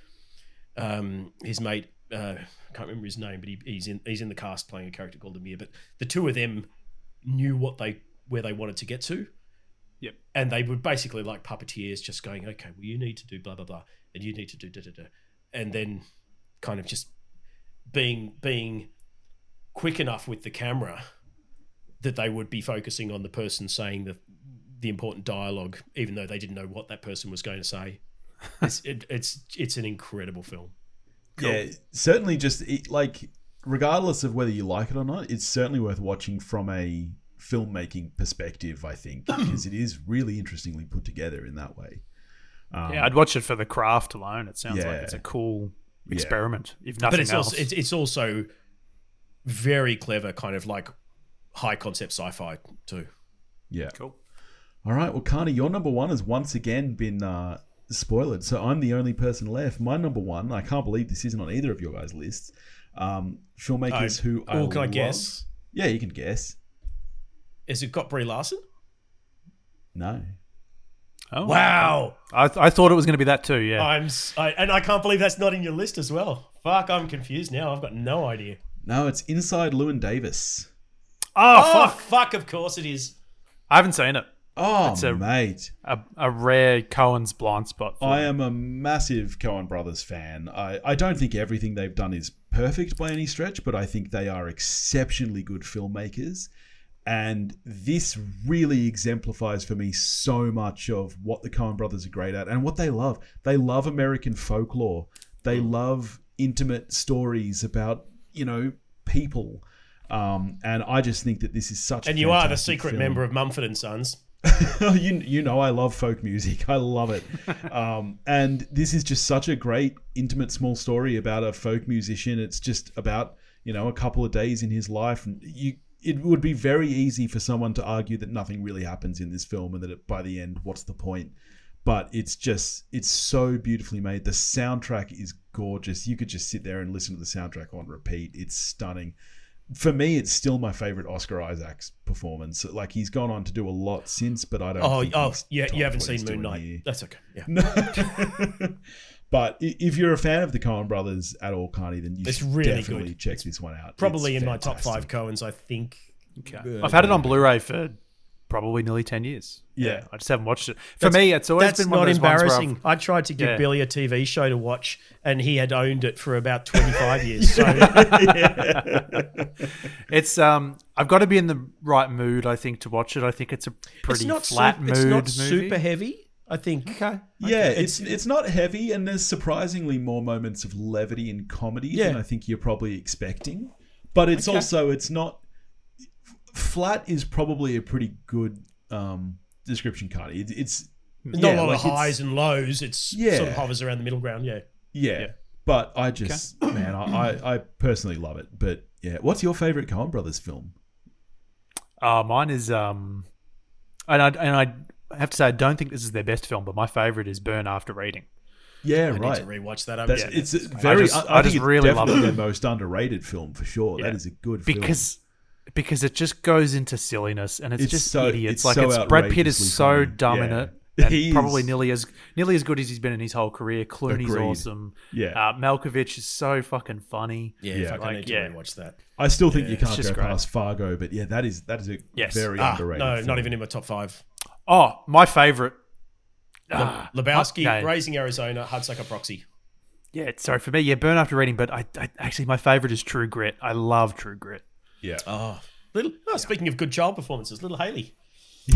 um, his mate. Uh, I can't remember his name, but he, he's in he's in the cast playing a character called Amir. But the two of them knew what they where they wanted to get to. Yep. And they were basically like puppeteers, just going, okay, well, you need to do blah blah blah, and you need to do da da da, and then kind of just being being quick enough with the camera that they would be focusing on the person saying the the important dialogue, even though they didn't know what that person was going to say. <laughs> It's it, it's it's an incredible film. Yeah, certainly just it, like regardless of whether you like it or not, it's certainly worth watching from a filmmaking perspective. I think <clears throat> because it is really interestingly put together in that way. Um, yeah, I'd watch it for the craft alone. It sounds like it's a cool Yeah. experiment. If nothing but it's else, also it's, it's also very clever, kind of like high concept sci-fi too. yeah. cool. All right. Well, Carney, your number one has once again been uh, spoiled. So I'm the only person left. My number one, I can't believe this isn't on either of your guys' lists. Um, filmmakers Oh, who I Or can I guess? Yeah, you can guess. Is it got Brie Larson? No. Oh, Wow, I, I thought it was going to be that too. Yeah. I'm s I and I can't believe that's not in your list as well. Fuck, I'm confused now. I've got no idea. No, it's Inside Llewyn Davis. oh, Oh fuck! fuck! Of course it is. I haven't seen it. Oh, It's a- mate. A, a rare Coen's blind spot. For I am a massive Coen Brothers fan. I, I don't think everything they've done is perfect by any stretch, but I think they are exceptionally good filmmakers. And this really exemplifies for me so much of what the Coen Brothers are great at and what they love. They love American folklore. They love intimate stories about, you know, people. Um, and I just think that this is such. And you are the secret film. member of Mumford and Sons. <laughs> you you know I love folk music. I love it. <laughs> um, and this is just such a great intimate small story about a folk musician. It's just about you know a couple of days in his life, and you. It would be very easy for someone to argue that nothing really happens in this film, and that it, by the end, what's the point? But it's just it's so beautifully made. The soundtrack is gorgeous. You could just sit there and listen to the soundtrack on repeat. It's stunning for me, it's still my favorite Oscar Isaacs performance. Like he's gone on to do a lot since, but I don't. Oh, think oh, yeah. You haven't seen Moon Knight. here. That's okay. Yeah. No. <laughs> but if you're a fan of the Coen Brothers at all, Carney, then you It's should really definitely good. check this one out. Probably It's in my top five fantastic. Coens, I think. Okay. I've had it on Blu-ray for probably nearly ten years. Yeah. I just haven't watched it. For me, it's always That's been one not of those ones where embarrassing. I've- tried to give Yeah. Billy a TV show to watch, and he had owned it for about <laughs> 25 years. So <laughs> It's um, I've got to be in the right mood, I think, to watch it. I think it's a pretty it's not, flat super, mood it's not movie. super heavy, I think. Okay. Yeah, it's it's not heavy, and there's surprisingly more moments of levity and comedy than I think you're probably expecting. But it's also it's not flat is probably a pretty good um, description, Carney. It, it's Not yeah, a lot like of highs and lows. It's Yeah. sort of hovers around the middle ground. Yeah. Yeah. But I just, <clears throat> man, I, I, I personally love it. But yeah, what's your favorite Coen Brothers film? Uh, mine is um, and I and I have to say I don't think this is their best film, but my favorite is Burn After Reading. Yeah, I right. need to rewatch that. I That's, haven't it's seen it. a very. I, just- I, I think just it's really love definitely it. their most underrated film for sure. That Yeah. is a good film. because because it just goes into silliness and it's, It's just so- idiots. it's like so it's Brad Pitt is so funny. dumb in it. And <laughs> He probably is. nearly as nearly as good as he's been in his whole career. Clooney's Agreed. awesome. Yeah. Uh, Malkovich is so fucking funny. Yeah, Yeah. fuck, I Like, need to yeah. rewatch that. I still think you can't just go great. past Fargo, but yeah, that is that is a Yes. very Ah, underrated. no, film. not even in my top five. Oh, my favorite. Ah, Lebowski, okay. Raising Arizona, Hudsucker Proxy. Yeah, sorry for me. Yeah, Burn After Reading, but I, I actually my favorite is True Grit. I love True Grit. Yeah. Oh, little. Oh, speaking of good child performances, Little Hailee.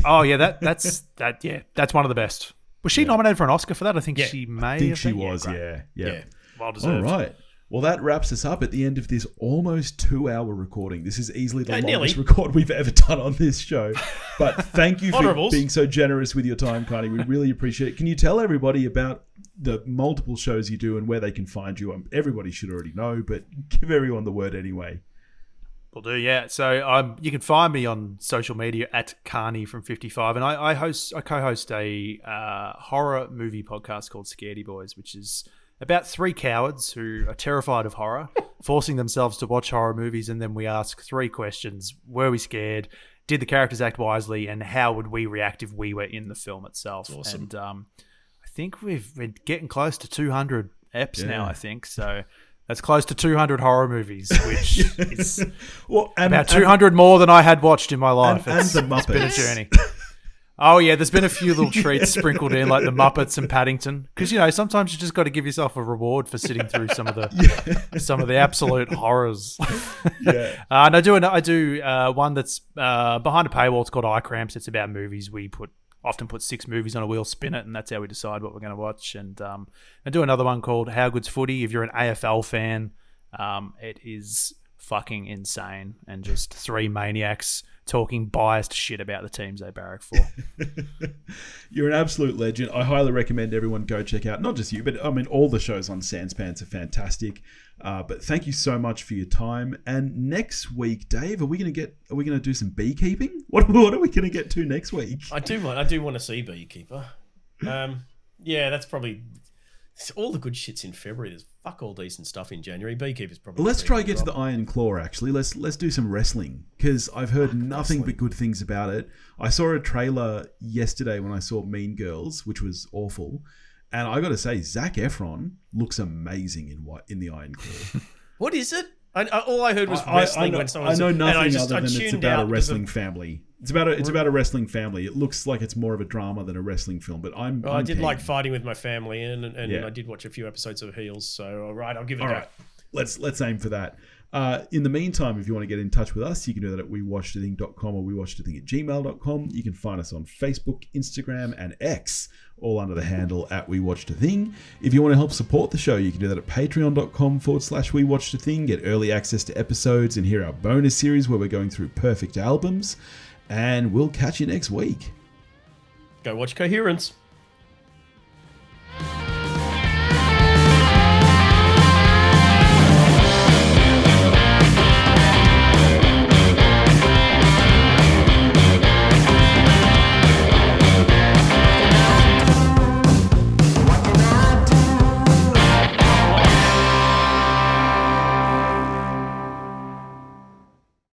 Oh yeah, that that's that. Yeah, that's one of the best. Was she nominated for an Oscar for that? I think Yeah, she may. I think have she was. great. Yeah, yeah. Yeah. well deserved. right. Well, that wraps us up at the end of this almost two-hour recording. This is easily the Yeah, longest nearly. record we've ever done on this show. But thank you for being so generous with your time, Carney. We really appreciate it. Can you tell everybody about the multiple shows you do and where they can find you? Um, everybody should already know, but give everyone the word anyway. Will do, yeah. So um, you can find me on social media at Carney from Fifty Five, and I, I host, I co-host a uh, horror movie podcast called Scaredy Boys, which is about three cowards who are terrified of horror, <laughs> forcing themselves to watch horror movies, and then we ask three questions: Were we scared? Did the characters act wisely? And how would we react if we were in the film itself? awesome. And um, I think we've we're getting close to 200 eps now. I think so. That's close to 200 horror movies, <laughs> which is <laughs> Well, and, about and- 200 more than I had watched in my life. and It's- the it's been a Muppets. journey. Oh yeah, there's been a few little treats <laughs> sprinkled in, like the Muppets and Paddington, because you know sometimes you just got to give yourself a reward for sitting through some of the some of the absolute horrors. Yeah. Uh, and I do I do uh, one that's uh, behind a paywall. It's called Eye Cramps. It's about movies. We put often put six movies on a wheel, spin it, and that's how we decide what we're going to watch. And um, I do another one called How Good's Footy. If you're an AFL fan, um, it is fucking insane, and just three maniacs talking biased shit about the teams they barrack for. <laughs> You're an absolute legend. I highly recommend everyone go check out not just you, but I mean all the shows on Sanspants are fantastic. Uh, but thank you so much for your time. And next week, Dave, are we going to get? Are we going to do some beekeeping? <laughs> What What are we going to get to next week? I do want. I do want to see Beekeeper. Um, yeah, that's probably all the good shits in February. There's fuck all decent stuff in January. Beekeeper's probably. Let's try big get to the. Iron Claw. Actually, let's let's do some wrestling because I've heard nothing but good things about it. I saw a trailer yesterday when I saw Mean Girls, which was awful, and I got to say, Zac Efron looks amazing in what in the Iron Claw. <laughs> What is it? I, I, all I heard was I, I wrestling know, when someone. I know and nothing just- other than it's about a wrestling of- family. It's about a, it's about a wrestling family. It looks like it's more of a drama than a wrestling film. But I'm, Well, I'm I did keen. like fighting with my family, and and Yeah. I did watch a few episodes of Heels. So all right, I'll give it All a right, let's let's aim for that. Uh, in the meantime, if you want to get in touch with us, you can do that at wewatchedathing.com or wewatchedathing at gmail.com. You can find us on Facebook, Instagram, and X, all under the handle at We Watched a Thing. If you want to help support the show, you can do that at patreon.com forward slash We Watched a Thing. Get early access to episodes and hear our bonus series where we're going through perfect albums. And we'll catch you next week. Go watch Coherence.